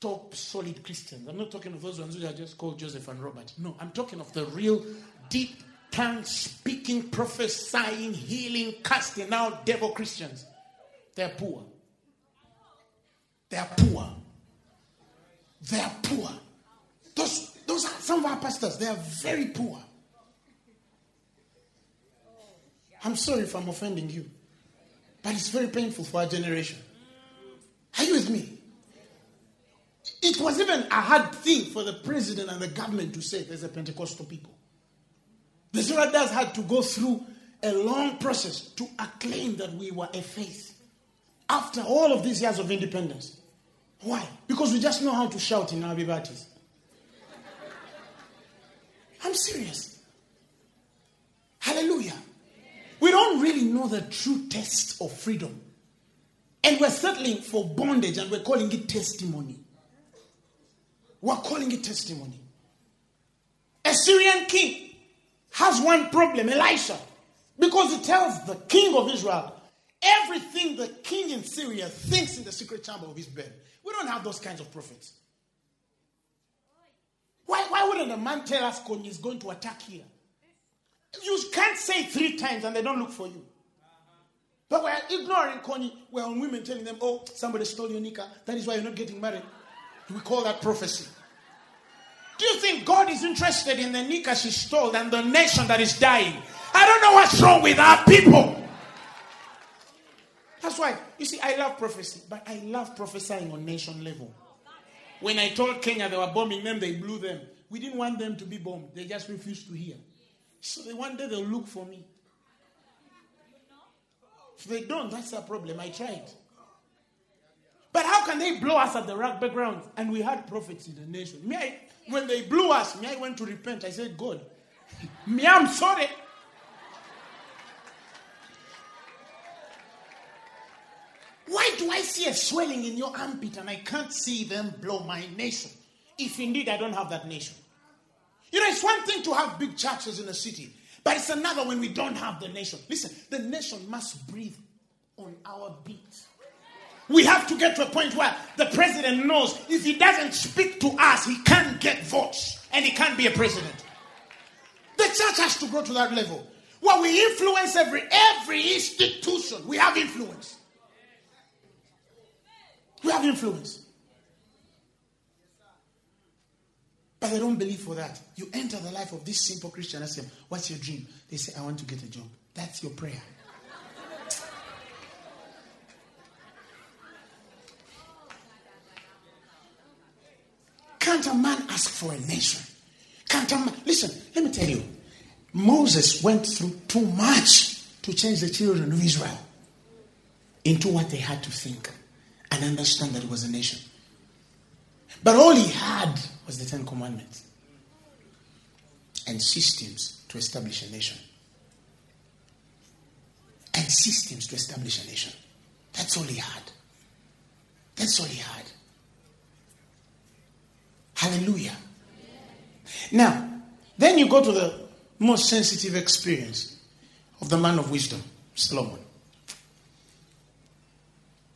[SPEAKER 1] top solid Christians. I'm not talking of those ones who are just called Joseph and Robert. No, I'm talking of the real deep tongue speaking, prophesying, healing, casting out devil Christians. They're poor. They're poor. They're poor. Those, those are some of our pastors. They are very poor. I'm sorry if I'm offending you, but it's very painful for our generation. Are you with me? It was even a hard thing for the president and the government to say there's a Pentecostal people. The Zeradas had to go through a long process to acclaim that we were a faith after all of these years of independence. Why? Because we just know how to shout in our bibatis. I'm serious. Hallelujah. We don't really know the true test of freedom. And we're settling for bondage and we're calling it testimony. We're calling it testimony. A Syrian king has one problem, Elisha, because he tells the king of Israel everything the king in Syria thinks in the secret chamber of his bed. We don't have those kinds of prophets. Why, why wouldn't a man tell us Kony is going to attack here? You can't say three times and they don't look for you. But we're ignoring Kony. We're on women telling them, oh, somebody stole your nika. That is why you're not getting married. We call that prophecy. Do you think God is interested in the nika she stole and the nation that is dying? I don't know what's wrong with our people. That's why, you see, I love prophecy, but I love prophesying on nation level. When I told Kenya they were bombing them, they blew them. We didn't want them to be bombed. They just refused to hear. So one day they'll look for me. If they don't, that's a problem. I tried. But how can they blow us at the rock background? And we had prophets in the nation. Me, I, when they blew us, me, I went to repent. I said, God, [laughs] me, I'm sorry. Why do I see a swelling in your armpit and I can't see them blow my nation? If indeed I don't have that nation. You know, it's one thing to have big churches in a city, but it's another when we don't have the nation. Listen, the nation must breathe on our beat. We have to get to a point where the president knows if he doesn't speak to us, he can't get votes and he can't be a president. The church has to grow to that level where we influence every every institution. We have influence. We have influence. But they don't believe for that. You enter the life of this simple Christian, ask them, What's your dream? They say, I want to get a job. That's your prayer. Can't a man ask for a nation? Can't a man? Listen, let me tell you. Moses went through too much to change the children of Israel into what they had to think and understand that it was a nation. But all he had was the Ten Commandments and systems to establish a nation. And systems to establish a nation. That's all he had. That's all he had. Hallelujah. Now, then you go to the most sensitive experience of the man of wisdom, Solomon.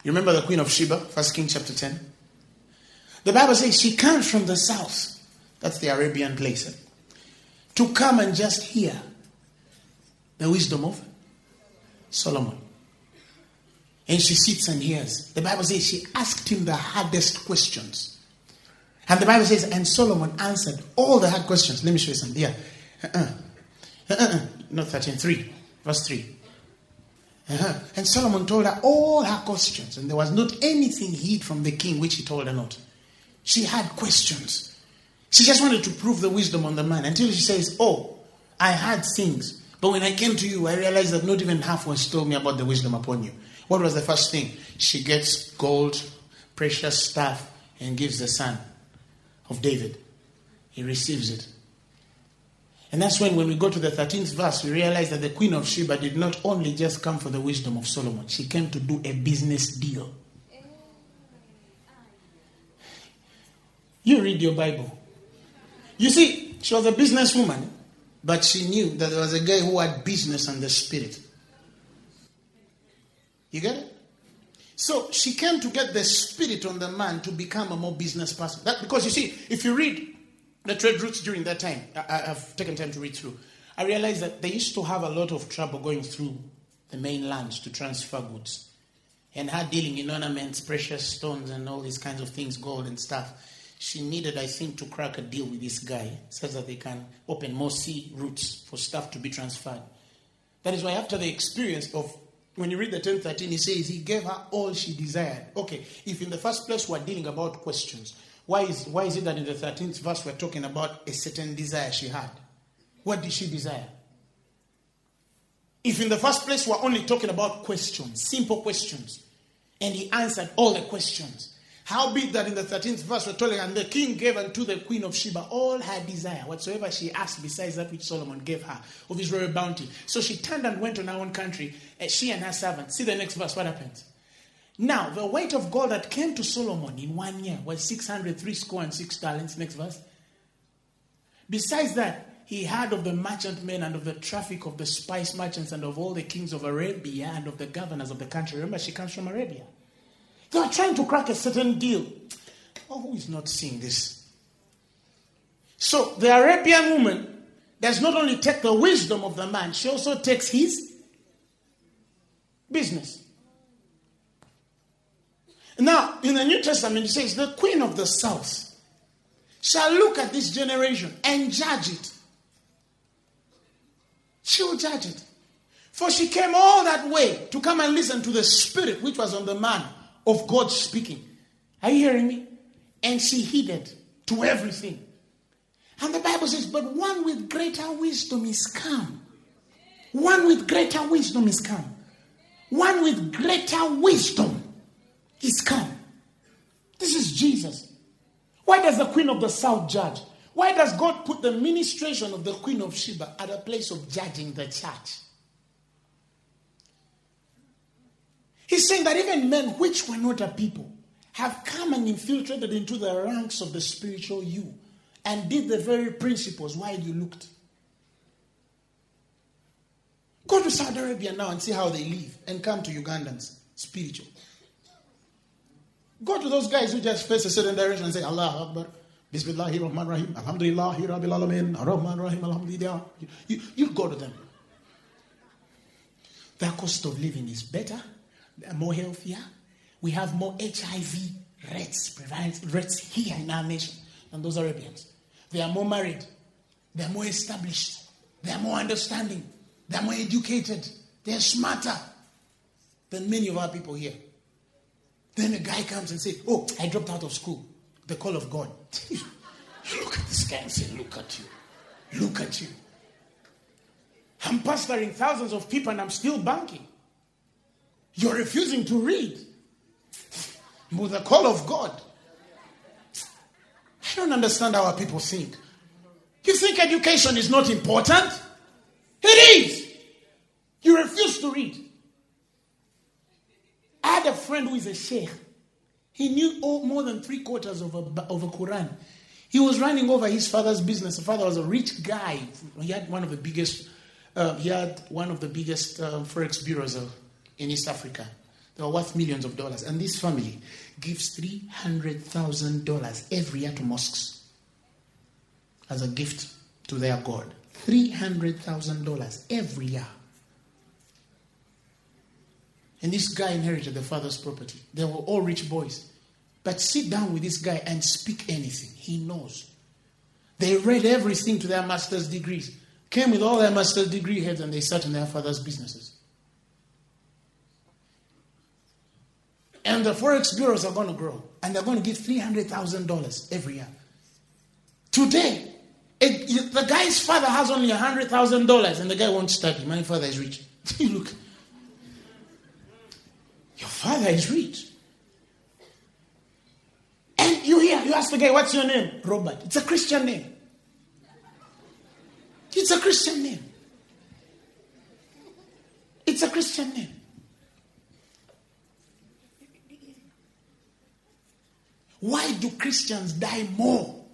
[SPEAKER 1] You remember the Queen of Sheba, First King chapter 10? The Bible says she comes from the south. That's the Arabian place. To come and just hear the wisdom of Solomon. And she sits and hears. The Bible says she asked him the hardest questions. And the Bible says, and Solomon answered all the hard questions. Let me show you something. Yeah. Uh-uh. Uh-uh. No, 13, 3, verse 3. Uh-huh. And Solomon told her all her questions, and there was not anything hid from the king which he told her not. She had questions. She just wanted to prove the wisdom on the man until she says, Oh, I had things, but when I came to you, I realized that not even half was told me about the wisdom upon you. What was the first thing? She gets gold, precious stuff, and gives the son of David. He receives it. And that's when, when we go to the 13th verse, we realize that the Queen of Sheba did not only just come for the wisdom of Solomon, she came to do a business deal. You read your Bible. You see, she was a businesswoman, but she knew that there was a guy who had business and the spirit. You get it? So she came to get the spirit on the man to become a more business person. That, because you see, if you read the trade routes during that time, I, have taken time to read through. I realized that they used to have a lot of trouble going through the mainland to transfer goods. And her dealing in ornaments, precious stones, and all these kinds of things, gold and stuff. She needed, I think, to crack a deal with this guy so that they can open more sea routes for stuff to be transferred. That is why, after the experience of when you read the 1013, he says he gave her all she desired. Okay, if in the first place we're dealing about questions, why is, why is it that in the 13th verse we're talking about a certain desire she had? What did she desire? If in the first place we're only talking about questions, simple questions, and he answered all the questions, how be that in the 13th verse we're told, and the king gave unto the queen of Sheba all her desire, whatsoever she asked, besides that which Solomon gave her of his royal bounty. So she turned and went on her own country, eh, she and her servants. See the next verse, what happens? Now, the weight of gold that came to Solomon in one year was 603 score and six talents. Next verse. Besides that, he heard of the merchant men and of the traffic of the spice merchants and of all the kings of Arabia and of the governors of the country. Remember, she comes from Arabia. They are trying to crack a certain deal. Oh, who is not seeing this? So, the Arabian woman does not only take the wisdom of the man, she also takes his business. Now, in the New Testament, it says, The queen of the south shall look at this generation and judge it. She will judge it. For she came all that way to come and listen to the spirit which was on the man of God speaking. Are you hearing me? And she heeded to everything. And the Bible says, But one with greater wisdom is come. One with greater wisdom is come. One with greater wisdom is come. This is Jesus. Why does the Queen of the South judge? Why does God put the ministration of the Queen of Sheba at a place of judging the church? He's saying that even men which were not a people have come and infiltrated into the ranks of the spiritual you and did the very principles while you looked. Go to Saudi Arabia now and see how they live and come to Ugandans, spiritual. Go to those guys who just face a certain direction and say, Allah Akbar, Bismillahir Rahman Rahim, Alhamdulillah, Rabbil Alamin, Rahman Rahim, Alhamdulillah. You, you, go to them. Their cost of living is better, more healthier. We have more HIV rates, prevalence rates here in our nation than those Arabians. They are more married, they are more established, they are more understanding, they are more educated, they are smarter than many of our people here. Then a guy comes and says, Oh, I dropped out of school. The call of God. [laughs] look at this guy and say, Look at you. Look at you. I'm pastoring thousands of people and I'm still banking. You're refusing to read. With the call of God. I don't understand how people think. You think education is not important? It is. You refuse to read. I had a friend who is a sheikh. He knew all, more than three quarters of a, of a Quran. He was running over his father's business. The father was a rich guy. He had one of the biggest. Uh, he had one of the biggest uh, forex bureaus in East Africa. They were worth millions of dollars. And this family gives three hundred thousand dollars every year to mosques as a gift to their God. Three hundred thousand dollars every year. And this guy inherited the father's property. They were all rich boys. But sit down with this guy and speak anything. He knows. They read everything to their master's degrees, came with all their master's degree heads, and they sat in their father's businesses. And the forex bureaus are going to grow, and they're going to give $300,000 every year. Today, it, the guy's father has only $100,000, and the guy won't study. My father is rich. [laughs] Look, your father is rich. And you hear, you ask the guy, what's your name? Robert. It's a Christian name. It's a Christian name. It's a Christian name. Why do Christians die more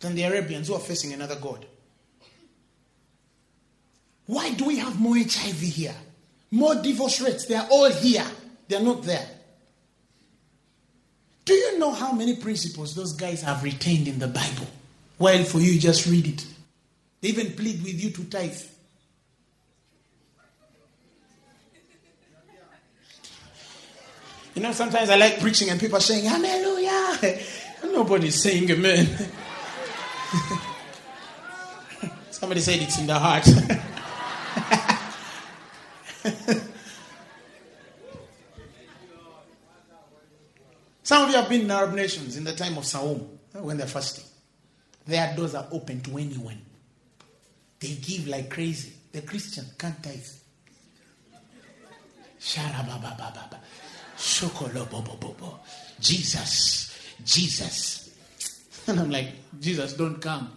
[SPEAKER 1] than the Arabians who are facing another God? Why do we have more HIV here? More divorce rates? They are all here. They're not there. Do you know how many principles those guys have retained in the Bible? While for you, just read it. They even plead with you to tithe. You know, sometimes I like preaching and people are saying, Hallelujah. Nobody's saying amen. Somebody said it's in the heart. [laughs] Some of you have been in Arab nations in the time of Saum eh, when they're fasting. Their doors are open to anyone. They give like crazy. The Christian can't tithe. Jesus, Jesus. [laughs] And I'm like, Jesus, don't come.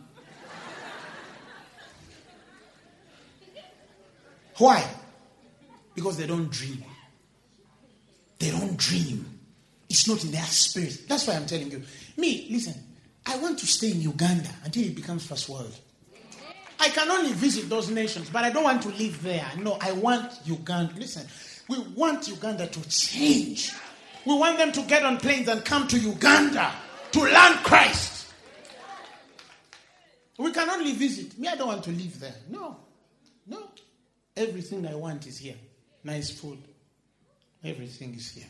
[SPEAKER 1] Why? Because they don't dream. They don't dream. It's not in their spirit. That's why I'm telling you. Me, listen, I want to stay in Uganda until it becomes first world. I can only visit those nations, but I don't want to live there. No, I want Uganda. Listen, we want Uganda to change. We want them to get on planes and come to Uganda to learn Christ. We can only visit. Me, I don't want to live there. No, no. Everything I want is here. Nice food. Everything is here.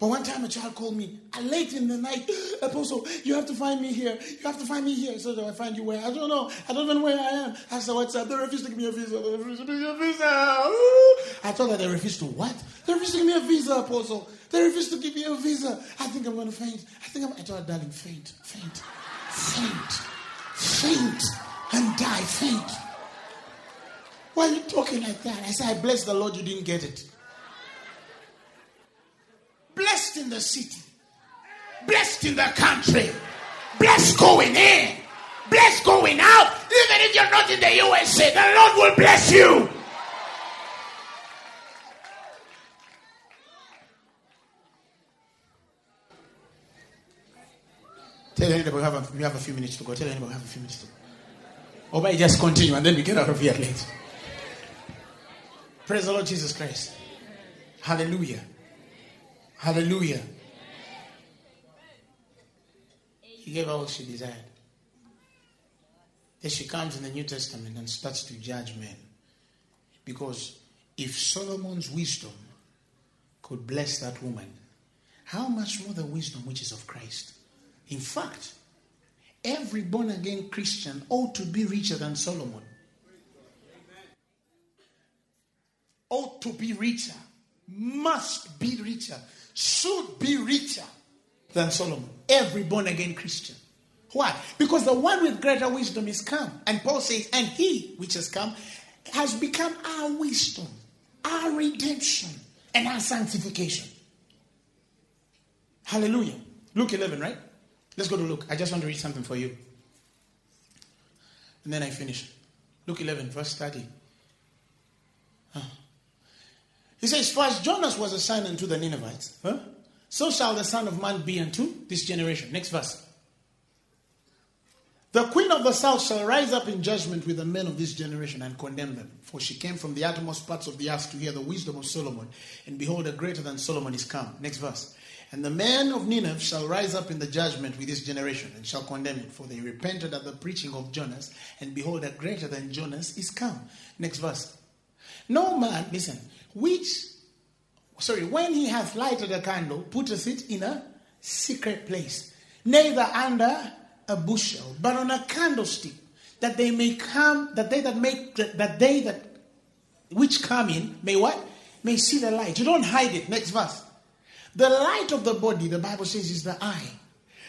[SPEAKER 1] But one time a child called me late in the night, [gasps] Apostle, you have to find me here. You have to find me here. So I find you where? I don't know. I don't know where I am. I said, what's up? They refuse to give me a visa. They refuse to give me a visa. I told her they refused to what? They refused to give me a visa, apostle. They refused to give me a visa. I think I'm going to faint. I think I'm. I told her, darling, faint, faint, faint, faint, and die, faint. Why are you talking like that? I said, I bless the Lord you didn't get it. Blessed in the city, blessed in the country, blessed going in, blessed going out. Even if you're not in the USA, the Lord will bless you. Tell anybody we have a, we have a few minutes to go. Tell anybody we have a few minutes to go. Or by just continue and then we get out of here late. Praise the Lord Jesus Christ. Hallelujah. Hallelujah. He gave her all she desired. Then she comes in the New Testament and starts to judge men. Because if Solomon's wisdom could bless that woman, how much more the wisdom which is of Christ? In fact, every born again Christian ought to be richer than Solomon. Ought to be richer, must be richer, should be richer than Solomon. Every born again Christian. Why? Because the one with greater wisdom is come. And Paul says, and he which has come has become our wisdom, our redemption, and our sanctification. Hallelujah. Luke 11, right? Let's go to Luke. I just want to read something for you. And then I finish. Luke 11, verse 30. Huh. He says, For as Jonas was a sign unto the Ninevites, huh? so shall the Son of Man be unto this generation. Next verse. The queen of the south shall rise up in judgment with the men of this generation and condemn them. For she came from the uttermost parts of the earth to hear the wisdom of Solomon. And behold, a greater than Solomon is come. Next verse. And the men of Nineveh shall rise up in the judgment with this generation and shall condemn it. For they repented at the preaching of Jonas. And behold, a greater than Jonas is come. Next verse. No man, listen, which, sorry, when he hath lighted a candle, putteth it in a secret place, neither under a bushel, but on a candlestick, that they may come, that they that make, that they that which come in may what? May see the light. You don't hide it. Next verse. The light of the body, the Bible says, is the eye.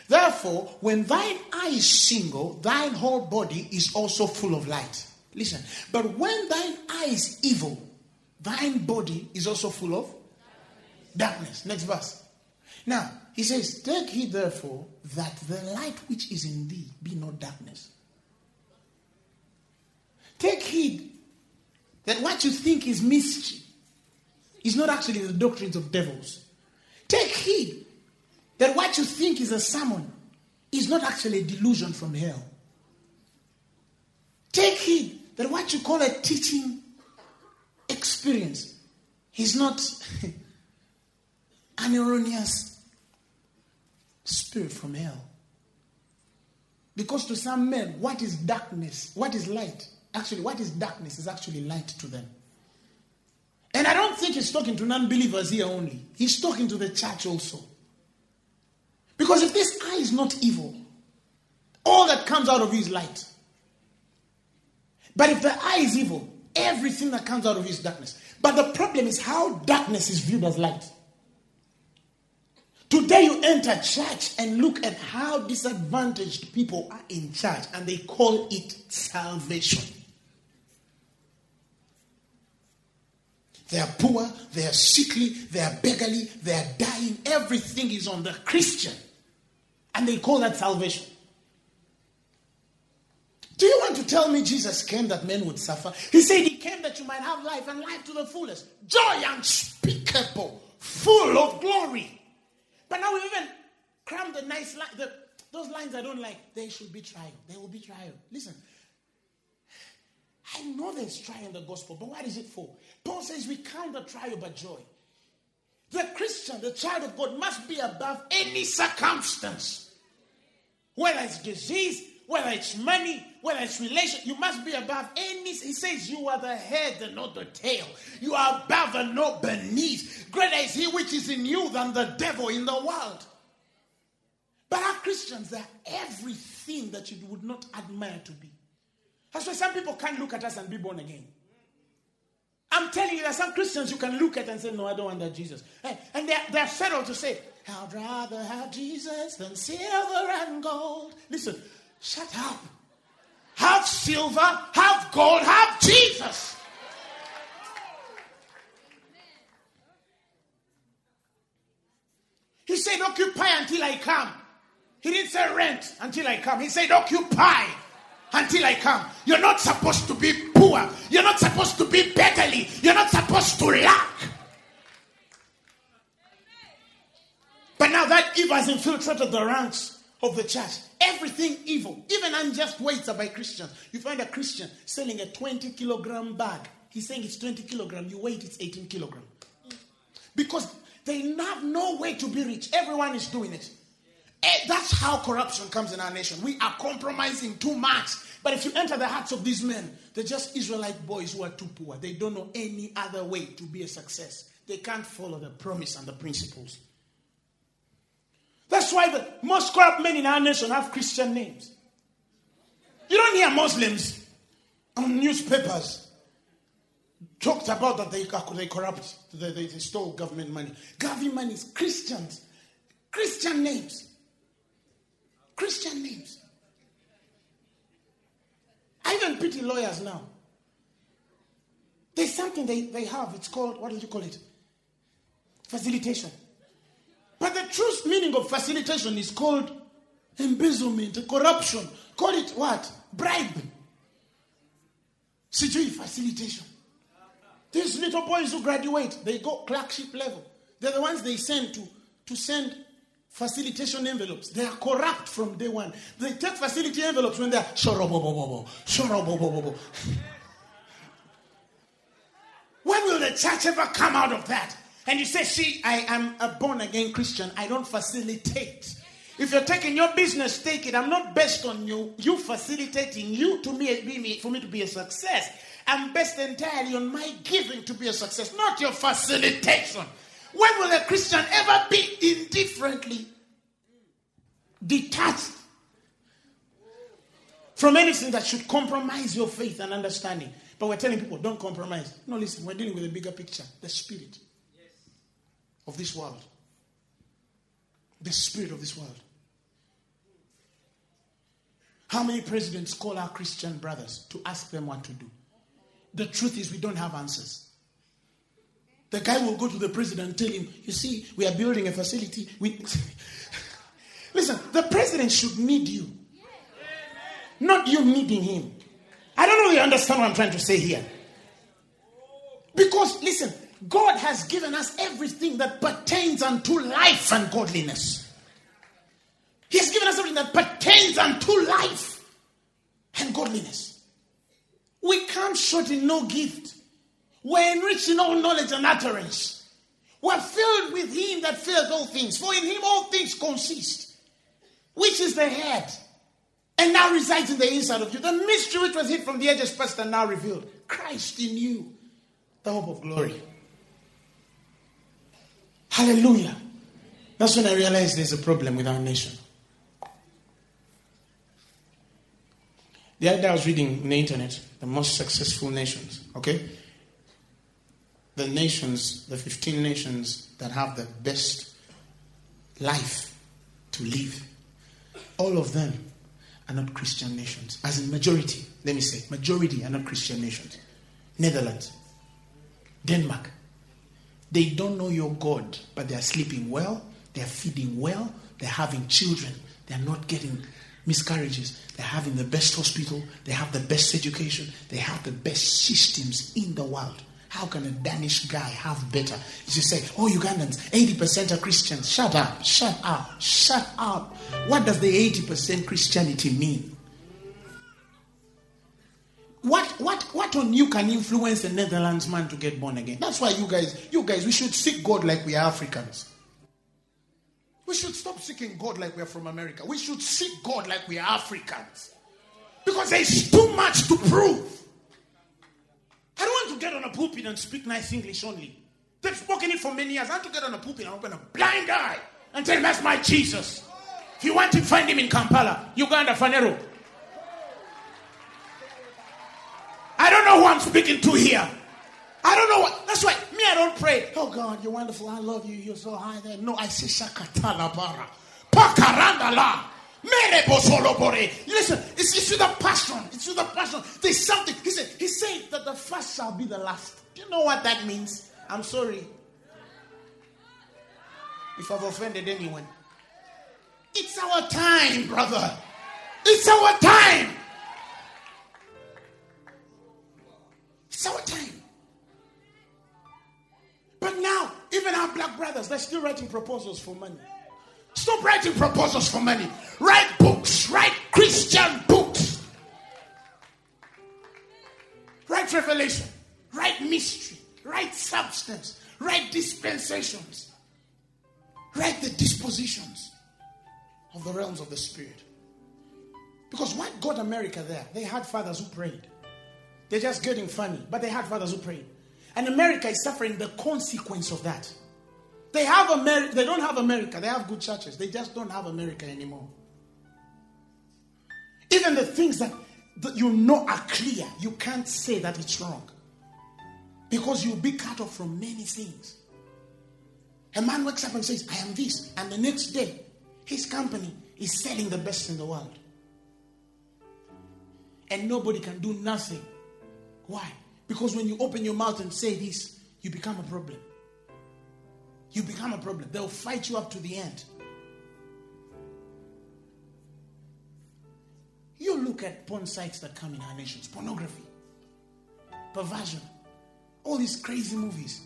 [SPEAKER 1] Therefore, when thine eye is single, thine whole body is also full of light. Listen, but when thine eye is evil, thine body is also full of darkness. Next verse. Now, he says, Take heed therefore that the light which is in thee be not darkness. Take heed that what you think is mystery is not actually the doctrines of devils. Take heed that what you think is a sermon is not actually a delusion from hell. Take heed that what you call a teaching experience He's not [laughs] an erroneous spirit from hell. Because to some men, what is darkness? What is light? Actually, what is darkness is actually light to them. And I don't think he's talking to non believers here only, he's talking to the church also. Because if this eye is not evil, all that comes out of you is light. But if the eye is evil, everything that comes out of you is darkness. But the problem is how darkness is viewed as light. Today you enter church and look at how disadvantaged people are in church and they call it salvation. They are poor, they are sickly, they are beggarly, they are dying. Everything is on the Christian. And they call that salvation. Do you want to tell me Jesus came that men would suffer? He said he came that you might have life and life to the fullest. Joy unspeakable, full of glory. But now we've even crammed the nice line, the, those lines I don't like. They should be trial. They will be trial. Listen, I know there's trial in the gospel, but what is it for? Paul says we count the trial but joy. The Christian, the child of God, must be above any circumstance. Whether it's disease, whether it's money, whether it's relation, you must be above any. He says you are the head and not the tail. You are above and not beneath. Greater is he which is in you than the devil in the world. But our Christians are everything that you would not admire to be. That's why some people can't look at us and be born again. I'm telling you, there are some Christians you can look at and say, No, I don't want that Jesus. And they're, they're settled to say, I'd rather have Jesus than silver and gold. Listen, shut up. Have silver, have gold, have Jesus. He said, Occupy until I come. He didn't say rent until I come. He said, Occupy until I come. You're not supposed to be poor. You're not supposed to be beggarly. You're not supposed to lack. But now that evil has infiltrated the ranks of the church. Everything evil, even unjust weights are by Christians. You find a Christian selling a 20 kilogram bag. He's saying it's 20 kilogram. You weight it's 18 kilogram. Because they have no way to be rich. Everyone is doing it. Eh, that's how corruption comes in our nation. We are compromising too much. But if you enter the hearts of these men, they're just Israelite boys who are too poor. They don't know any other way to be a success. They can't follow the promise and the principles. That's why the most corrupt men in our nation have Christian names. You don't hear Muslims on newspapers talked about that they, they corrupt, they, they, they stole government money. Government money is Christians. Christian names. Christian names. I even pity lawyers now. There's something they, they have. It's called, what do you call it? Facilitation. But the true meaning of facilitation is called embezzlement, corruption. Call it what? Bribe. Sijui facilitation. These little boys who graduate, they go clerkship level. They're the ones they send to, to send facilitation envelopes. They are corrupt from day one. They take facility envelopes when they're shorobobobobo, shorobobobobo. [laughs] when will the church ever come out of that? And you say, see, I am a born again Christian. I don't facilitate. If you're taking your business, take it. I'm not based on you, you facilitating you to me, for me to be a success. I'm based entirely on my giving to be a success, not your facilitation. When will a Christian ever be indifferently detached from anything that should compromise your faith and understanding? But we're telling people, don't compromise. No, listen, we're dealing with a bigger picture the spirit of this world. The spirit of this world. How many presidents call our Christian brothers to ask them what to do? The truth is, we don't have answers. The guy will go to the president and tell him, You see, we are building a facility. We... [laughs] Listen, the president should need you, not you needing him. I don't know if you understand what I'm trying to say here. Because, listen, God has given us everything that pertains unto life and godliness. He has given us everything that pertains unto life and godliness. We come short in no gift. We're enriched in all knowledge and utterance. We're filled with Him that fills all things. For in Him all things consist, which is the head, and now resides in the inside of you. The mystery which was hid from the ages past and now revealed. Christ in you, the hope of glory. Hallelujah. That's when I realized there's a problem with our nation. The other day I was reading on the internet the most successful nations, okay? The nations, the 15 nations that have the best life to live, all of them are not Christian nations. As in majority, let me say, majority are not Christian nations. Netherlands, Denmark, they don't know your God, but they are sleeping well, they are feeding well, they're having children, they're not getting miscarriages, they're having the best hospital, they have the best education, they have the best systems in the world. How can a Danish guy have better? You just say, oh, Ugandans, 80% are Christians. Shut up, shut up, shut up. What does the 80% Christianity mean? What, what, what on you can influence a Netherlands man to get born again? That's why you guys, you guys, we should seek God like we are Africans. We should stop seeking God like we are from America. We should seek God like we are Africans. Because there's too much to prove. I don't want to get on a pulpit and speak nice English only. They've spoken it for many years. I want to get on a pulpit and open a blind eye and tell him that's my Jesus. If you want to find him in Kampala, Uganda, Phaneroo, I don't know who I'm speaking to here. I don't know what. That's why me, I don't pray. Oh God, you're wonderful. I love you. You're so high there. No, I say shakatala bara. Pakarandala. Listen, it's, it's a passion. It's with a passion. There's something. He said, He said that the first shall be the last. Do you know what that means? I'm sorry. If I've offended anyone. It's our time, brother. It's our time. It's our time. But now, even our black brothers, they're still writing proposals for money. Stop writing proposals for money. Write books. Write Christian books. Write revelation. Write mystery. Write substance. Write dispensations. Write the dispositions of the realms of the spirit. Because what got America there? They had fathers who prayed. They're just getting funny, but they had fathers who prayed. And America is suffering the consequence of that. They have America, they don't have America. They have good churches. They just don't have America anymore. Even the things that, that you know are clear, you can't say that it's wrong. Because you'll be cut off from many things. A man wakes up and says, I am this. And the next day, his company is selling the best in the world. And nobody can do nothing. Why? Because when you open your mouth and say this, you become a problem. You become a problem. They'll fight you up to the end. You look at porn sites that come in our nations pornography, perversion, all these crazy movies.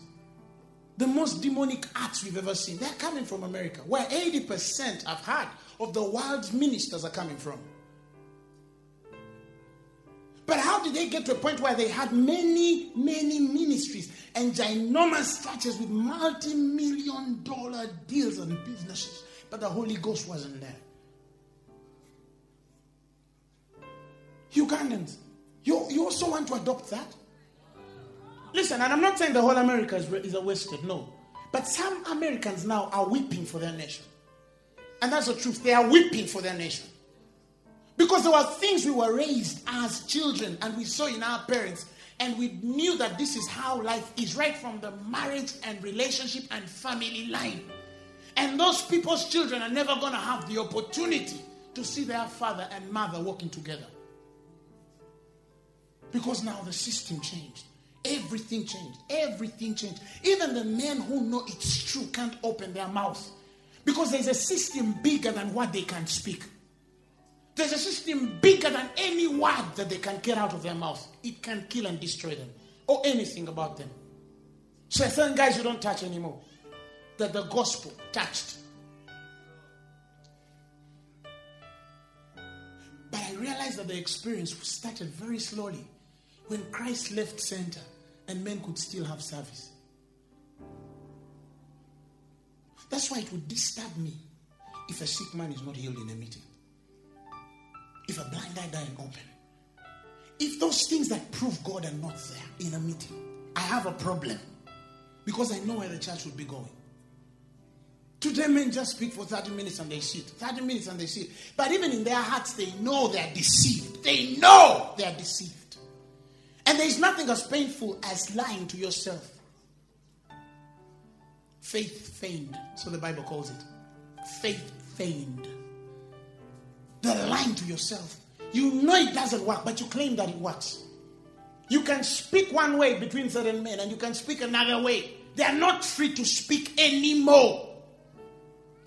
[SPEAKER 1] The most demonic acts we've ever seen, they're coming from America, where 80% I've heard of the world's ministers are coming from. But how did they get to a point where they had many, many ministries and ginormous churches with multi million dollar deals and businesses? But the Holy Ghost wasn't there. Ugandans, you, you also want to adopt that? Listen, and I'm not saying the whole America is, is a wasted, no. But some Americans now are weeping for their nation. And that's the truth. They are weeping for their nation. Because there were things we were raised as children and we saw in our parents, and we knew that this is how life is, right from the marriage and relationship and family line. And those people's children are never going to have the opportunity to see their father and mother working together. Because now the system changed. Everything changed. Everything changed. Even the men who know it's true can't open their mouth because there's a system bigger than what they can speak. There's a system bigger than any word that they can get out of their mouth. It can kill and destroy them or anything about them. So I certain guys you don't touch anymore. That the gospel touched. But I realized that the experience started very slowly when Christ left center and men could still have service. That's why it would disturb me if a sick man is not healed in a meeting if a blind eye in open, if those things that prove God are not there in a meeting, I have a problem because I know where the church would be going. Today, men just speak for 30 minutes and they sit. 30 minutes and they sit. But even in their hearts, they know they are deceived. They know they are deceived. And there is nothing as painful as lying to yourself. Faith feigned. So the Bible calls it. Faith feigned. They're lying to yourself. You know it doesn't work, but you claim that it works. You can speak one way between certain men and you can speak another way. They are not free to speak anymore.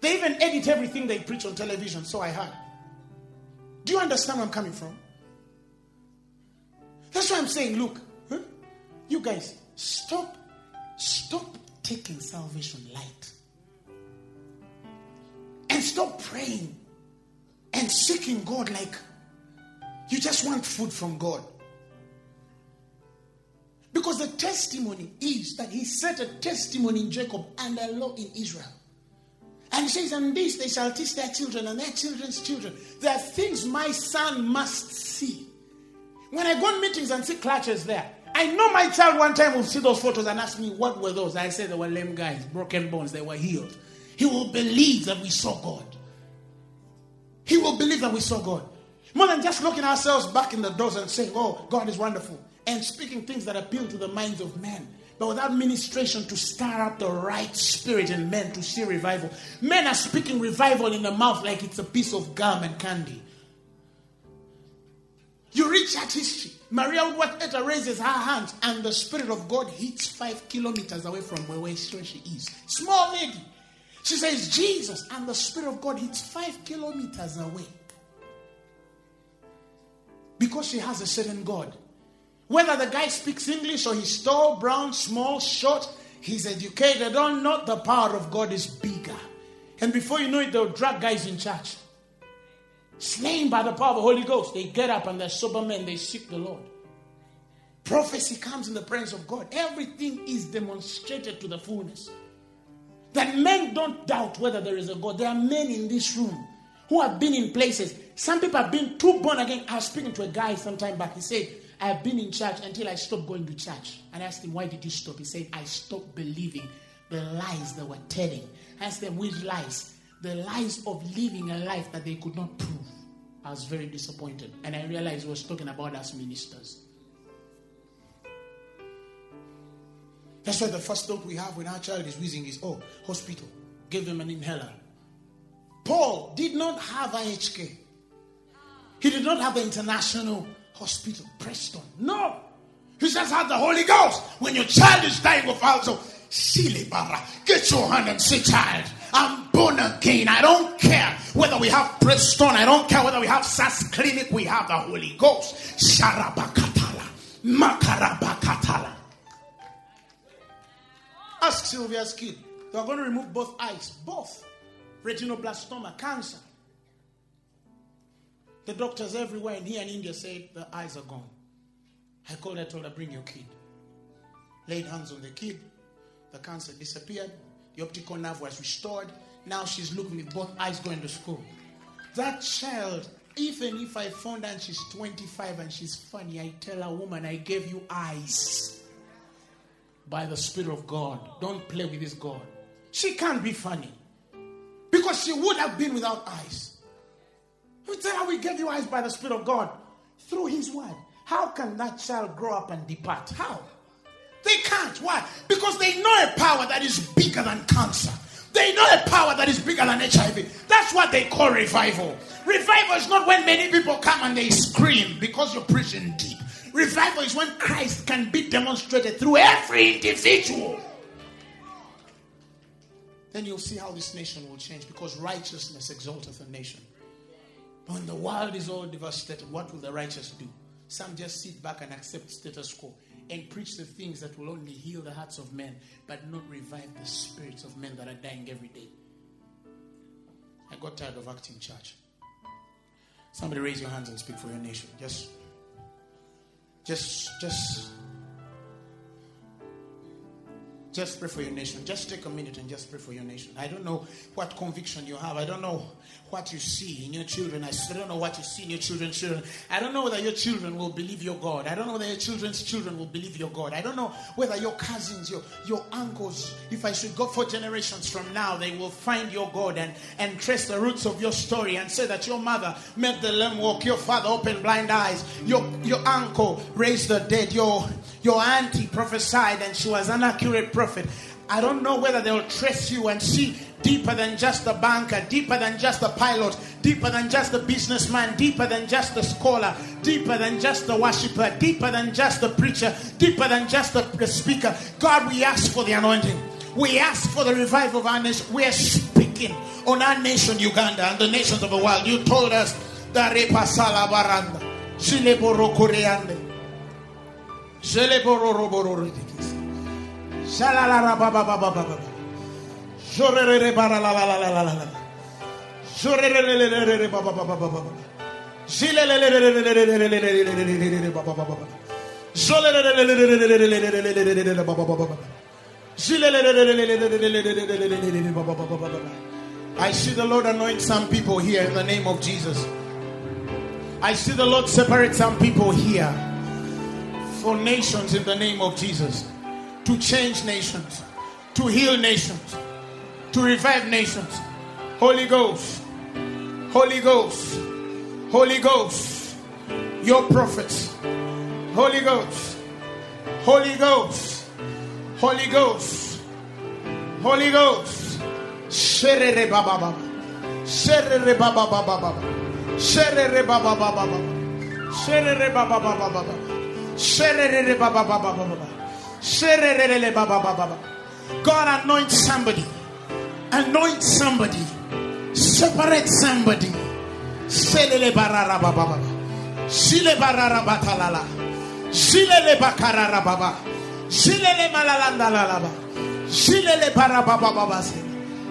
[SPEAKER 1] They even edit everything they preach on television, so I heard. Do you understand where I'm coming from? That's why I'm saying, look, huh? you guys, stop, stop taking salvation light. And stop praying and seeking God like you just want food from God. Because the testimony is that he set a testimony in Jacob and a law in Israel. And he says, And this they shall teach their children and their children's children. There are things my son must see. When I go to meetings and see clutches there, I know my child one time will see those photos and ask me, What were those? I said they were lame guys, broken bones, they were healed. He will believe that we saw God he will believe that we saw God. More than just looking ourselves back in the doors and saying, Oh, God is wonderful, and speaking things that appeal to the minds of men, but without ministration to stir up the right spirit in men to see revival. Men are speaking revival in the mouth like it's a piece of gum and candy. You reach at history. Maria Woodworth raises her hands, and the Spirit of God hits five kilometers away from where she is. Small lady. She says, Jesus and the Spirit of God, it's five kilometers away. Because she has a certain God. Whether the guy speaks English or he's tall, brown, small, short, he's educated or not, the power of God is bigger. And before you know it, they'll drag guys in church. Slain by the power of the Holy Ghost. They get up and they're sober men, they seek the Lord. Prophecy comes in the presence of God. Everything is demonstrated to the fullness that men don't doubt whether there is a God. There are men in this room who have been in places. Some people have been too born again. I was speaking to a guy sometime back. He said, I have been in church until I stopped going to church. And I asked him, Why did you stop? He said, I stopped believing the lies they were telling. I asked them, Which lies? The lies of living a life that they could not prove. I was very disappointed. And I realized he was talking about us ministers. That's why the first note we have when our child is wheezing is, oh, hospital. Give them an inhaler. Paul did not have IHK. He did not have an international hospital, Preston. No. He just had the Holy Ghost. When your child is dying of also Silibara, get your hand and say, child, I'm born again. I don't care whether we have Preston. I don't care whether we have SAS Clinic. We have the Holy Ghost. Sharabakatala. Makarabakatala. Ask Sylvia's kid. They are going to remove both eyes, both retinoblastoma, cancer. The doctors everywhere in here in India said the eyes are gone. I called her, told her, bring your kid. Laid hands on the kid. The cancer disappeared. The optical nerve was restored. Now she's looking with both eyes going to school. That child, even if I found out she's 25 and she's funny, I tell her, woman, I gave you eyes by the Spirit of God. Don't play with this God. She can't be funny because she would have been without eyes. You tell her we gave you eyes by the Spirit of God through His Word. How can that child grow up and depart? How? They can't. Why? Because they know a power that is bigger than cancer. They know a power that is bigger than HIV. That's what they call revival. Revival is not when many people come and they scream because you're preaching deep. Revival is when Christ can be demonstrated through every individual. Then you'll see how this nation will change because righteousness exalteth a nation. When the world is all devastated, what will the righteous do? Some just sit back and accept status quo and preach the things that will only heal the hearts of men but not revive the spirits of men that are dying every day. I got tired of acting church. Somebody raise your hands and speak for your nation. Just just, just just pray for your nation. Just take a minute and just pray for your nation. I don't know what conviction you have. I don't know what you see in your children. I don't know what you see in your children's children. I don't know whether your children will believe your God. I don't know whether your children's children will believe your God. I don't know whether your cousins, your, your uncles, if I should go for generations from now, they will find your God and, and trace the roots of your story and say that your mother made the lamb walk, your father opened blind eyes, your, your uncle raised the dead, your your auntie prophesied and she was an accurate prophet. I don't know whether they'll trace you and see deeper than just the banker, deeper than just the pilot, deeper than just the businessman, deeper than just the scholar, deeper than just the worshiper, deeper than just the preacher, deeper than just the, speaker. God, we ask for the anointing. We ask for the revival of our nation. We are speaking on our nation, Uganda, and the nations of the world. You told us, that. Pasala Baranda, Chile Borokoreande. I see the Lord anoint some people here in the name of Jesus. I see the Lord separate some people here for nations in the name of Jesus. To change nations, to heal nations, to revive nations. Holy Ghost, Holy Ghost, Holy Ghost, your prophets. Holy Ghost, Holy Ghost, Holy Ghost. Holy Ghost. Sherere baba baba. Sherere baba baba baba. Sherere baba baba baba. Sherere baba baba baba. God anoint somebody. Anoint somebody. Separate somebody. Selele barara baba. Sile barara batalala. Silele bakarara baba. Silele malalanda lalaba. Silele baraba baba.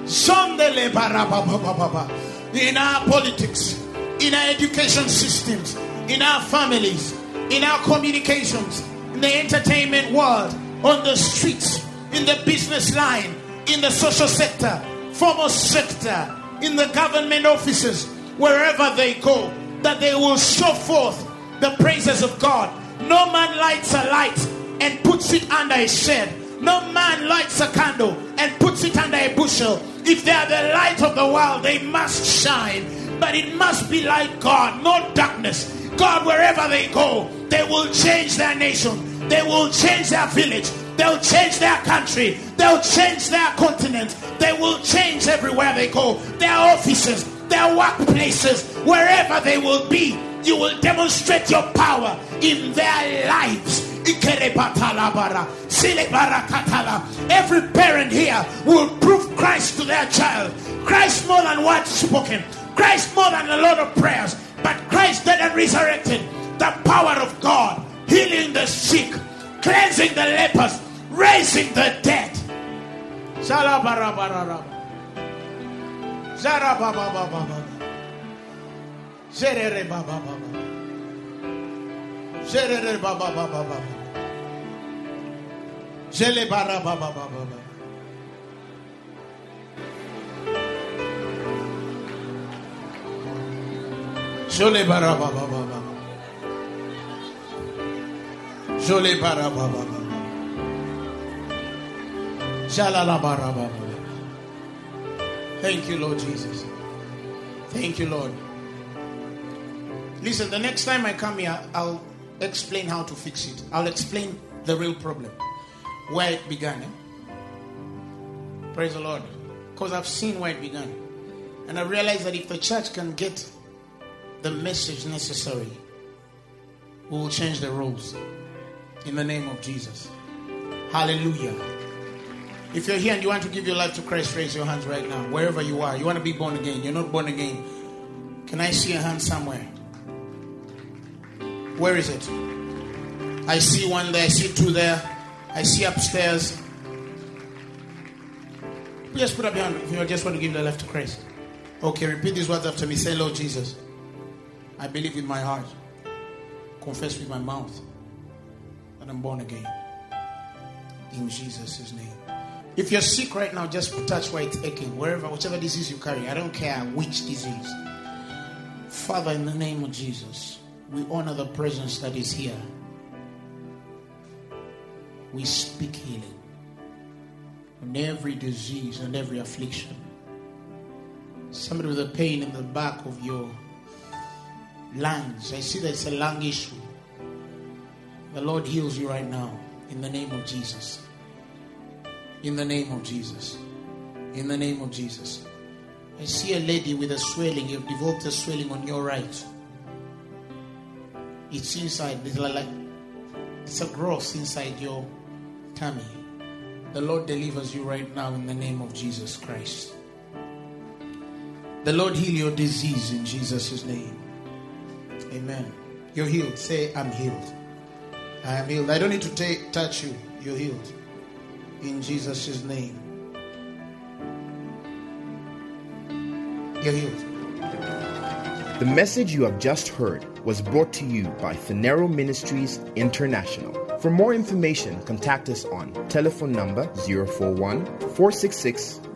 [SPEAKER 1] Sondele baraba baba baba. In our politics, in our education systems, in our families, in our communications, in the entertainment world, on the streets, in the business line, in the social sector, formal sector, in the government offices, wherever they go, that they will show forth the praises of God. No man lights a light and puts it under a shed. No man lights a candle and puts it under a bushel. If they are the light of the world, they must shine. But it must be like God, no darkness. God, wherever they go, they will change their nation. They will change their village. They'll change their country. They'll change their continent. They will change everywhere they go. Their offices, their workplaces, wherever they will be, you will demonstrate your power in their lives. Every parent here will prove Christ to their child. Christ more than words spoken. Christ more than a lot of prayers. But Christ dead and resurrected. The power of God. Healing the sick. Cleansing the lepers. Raising the dead. Zele bara baba baba. Jole. Thank you, Lord Jesus. Thank you, Lord. Listen, the next time I come here, I'll explain how to fix it. I'll explain the real problem, where it began. eh? Praise the Lord. Because I've seen where it began. And I realize that if the church can get the message necessary, we will change the rules. In the name of Jesus. Hallelujah. If you're here and you want to give your life to Christ, raise your hands right now. Wherever you are. You want to be born again. You're not born again. Can I see a hand somewhere? Where is it? I see one there. I see two there. I see upstairs. Just put up your hand if you just want to give your life to Christ. Okay, repeat these words after me. Say, Lord Jesus, I believe with my heart, confess with my mouth I'm born again. In Jesus' name. If you're sick right now, just touch where it's aching, wherever, whichever disease you carry. I don't care which disease. Father, in the name of Jesus, we honor the presence that is here. We speak healing on every disease and every affliction. Somebody with a pain in the back of your lungs. I see that it's a lung issue. The Lord heals you right now in the name of Jesus. In the name of Jesus. In the name of Jesus. I see a lady with a swelling. You've developed a swelling on your right. It's inside. It's like it's a growth inside your tummy. The Lord delivers you right now in the name of Jesus Christ. The Lord heal your disease in Jesus' name. Amen. You're healed. Say, I'm healed. I am healed. I don't need to touch you. You're healed. In Jesus' name. You're healed.
[SPEAKER 2] The message you have just heard was brought to you by Phaneroo Ministries International. For more information, contact us on telephone number 041 466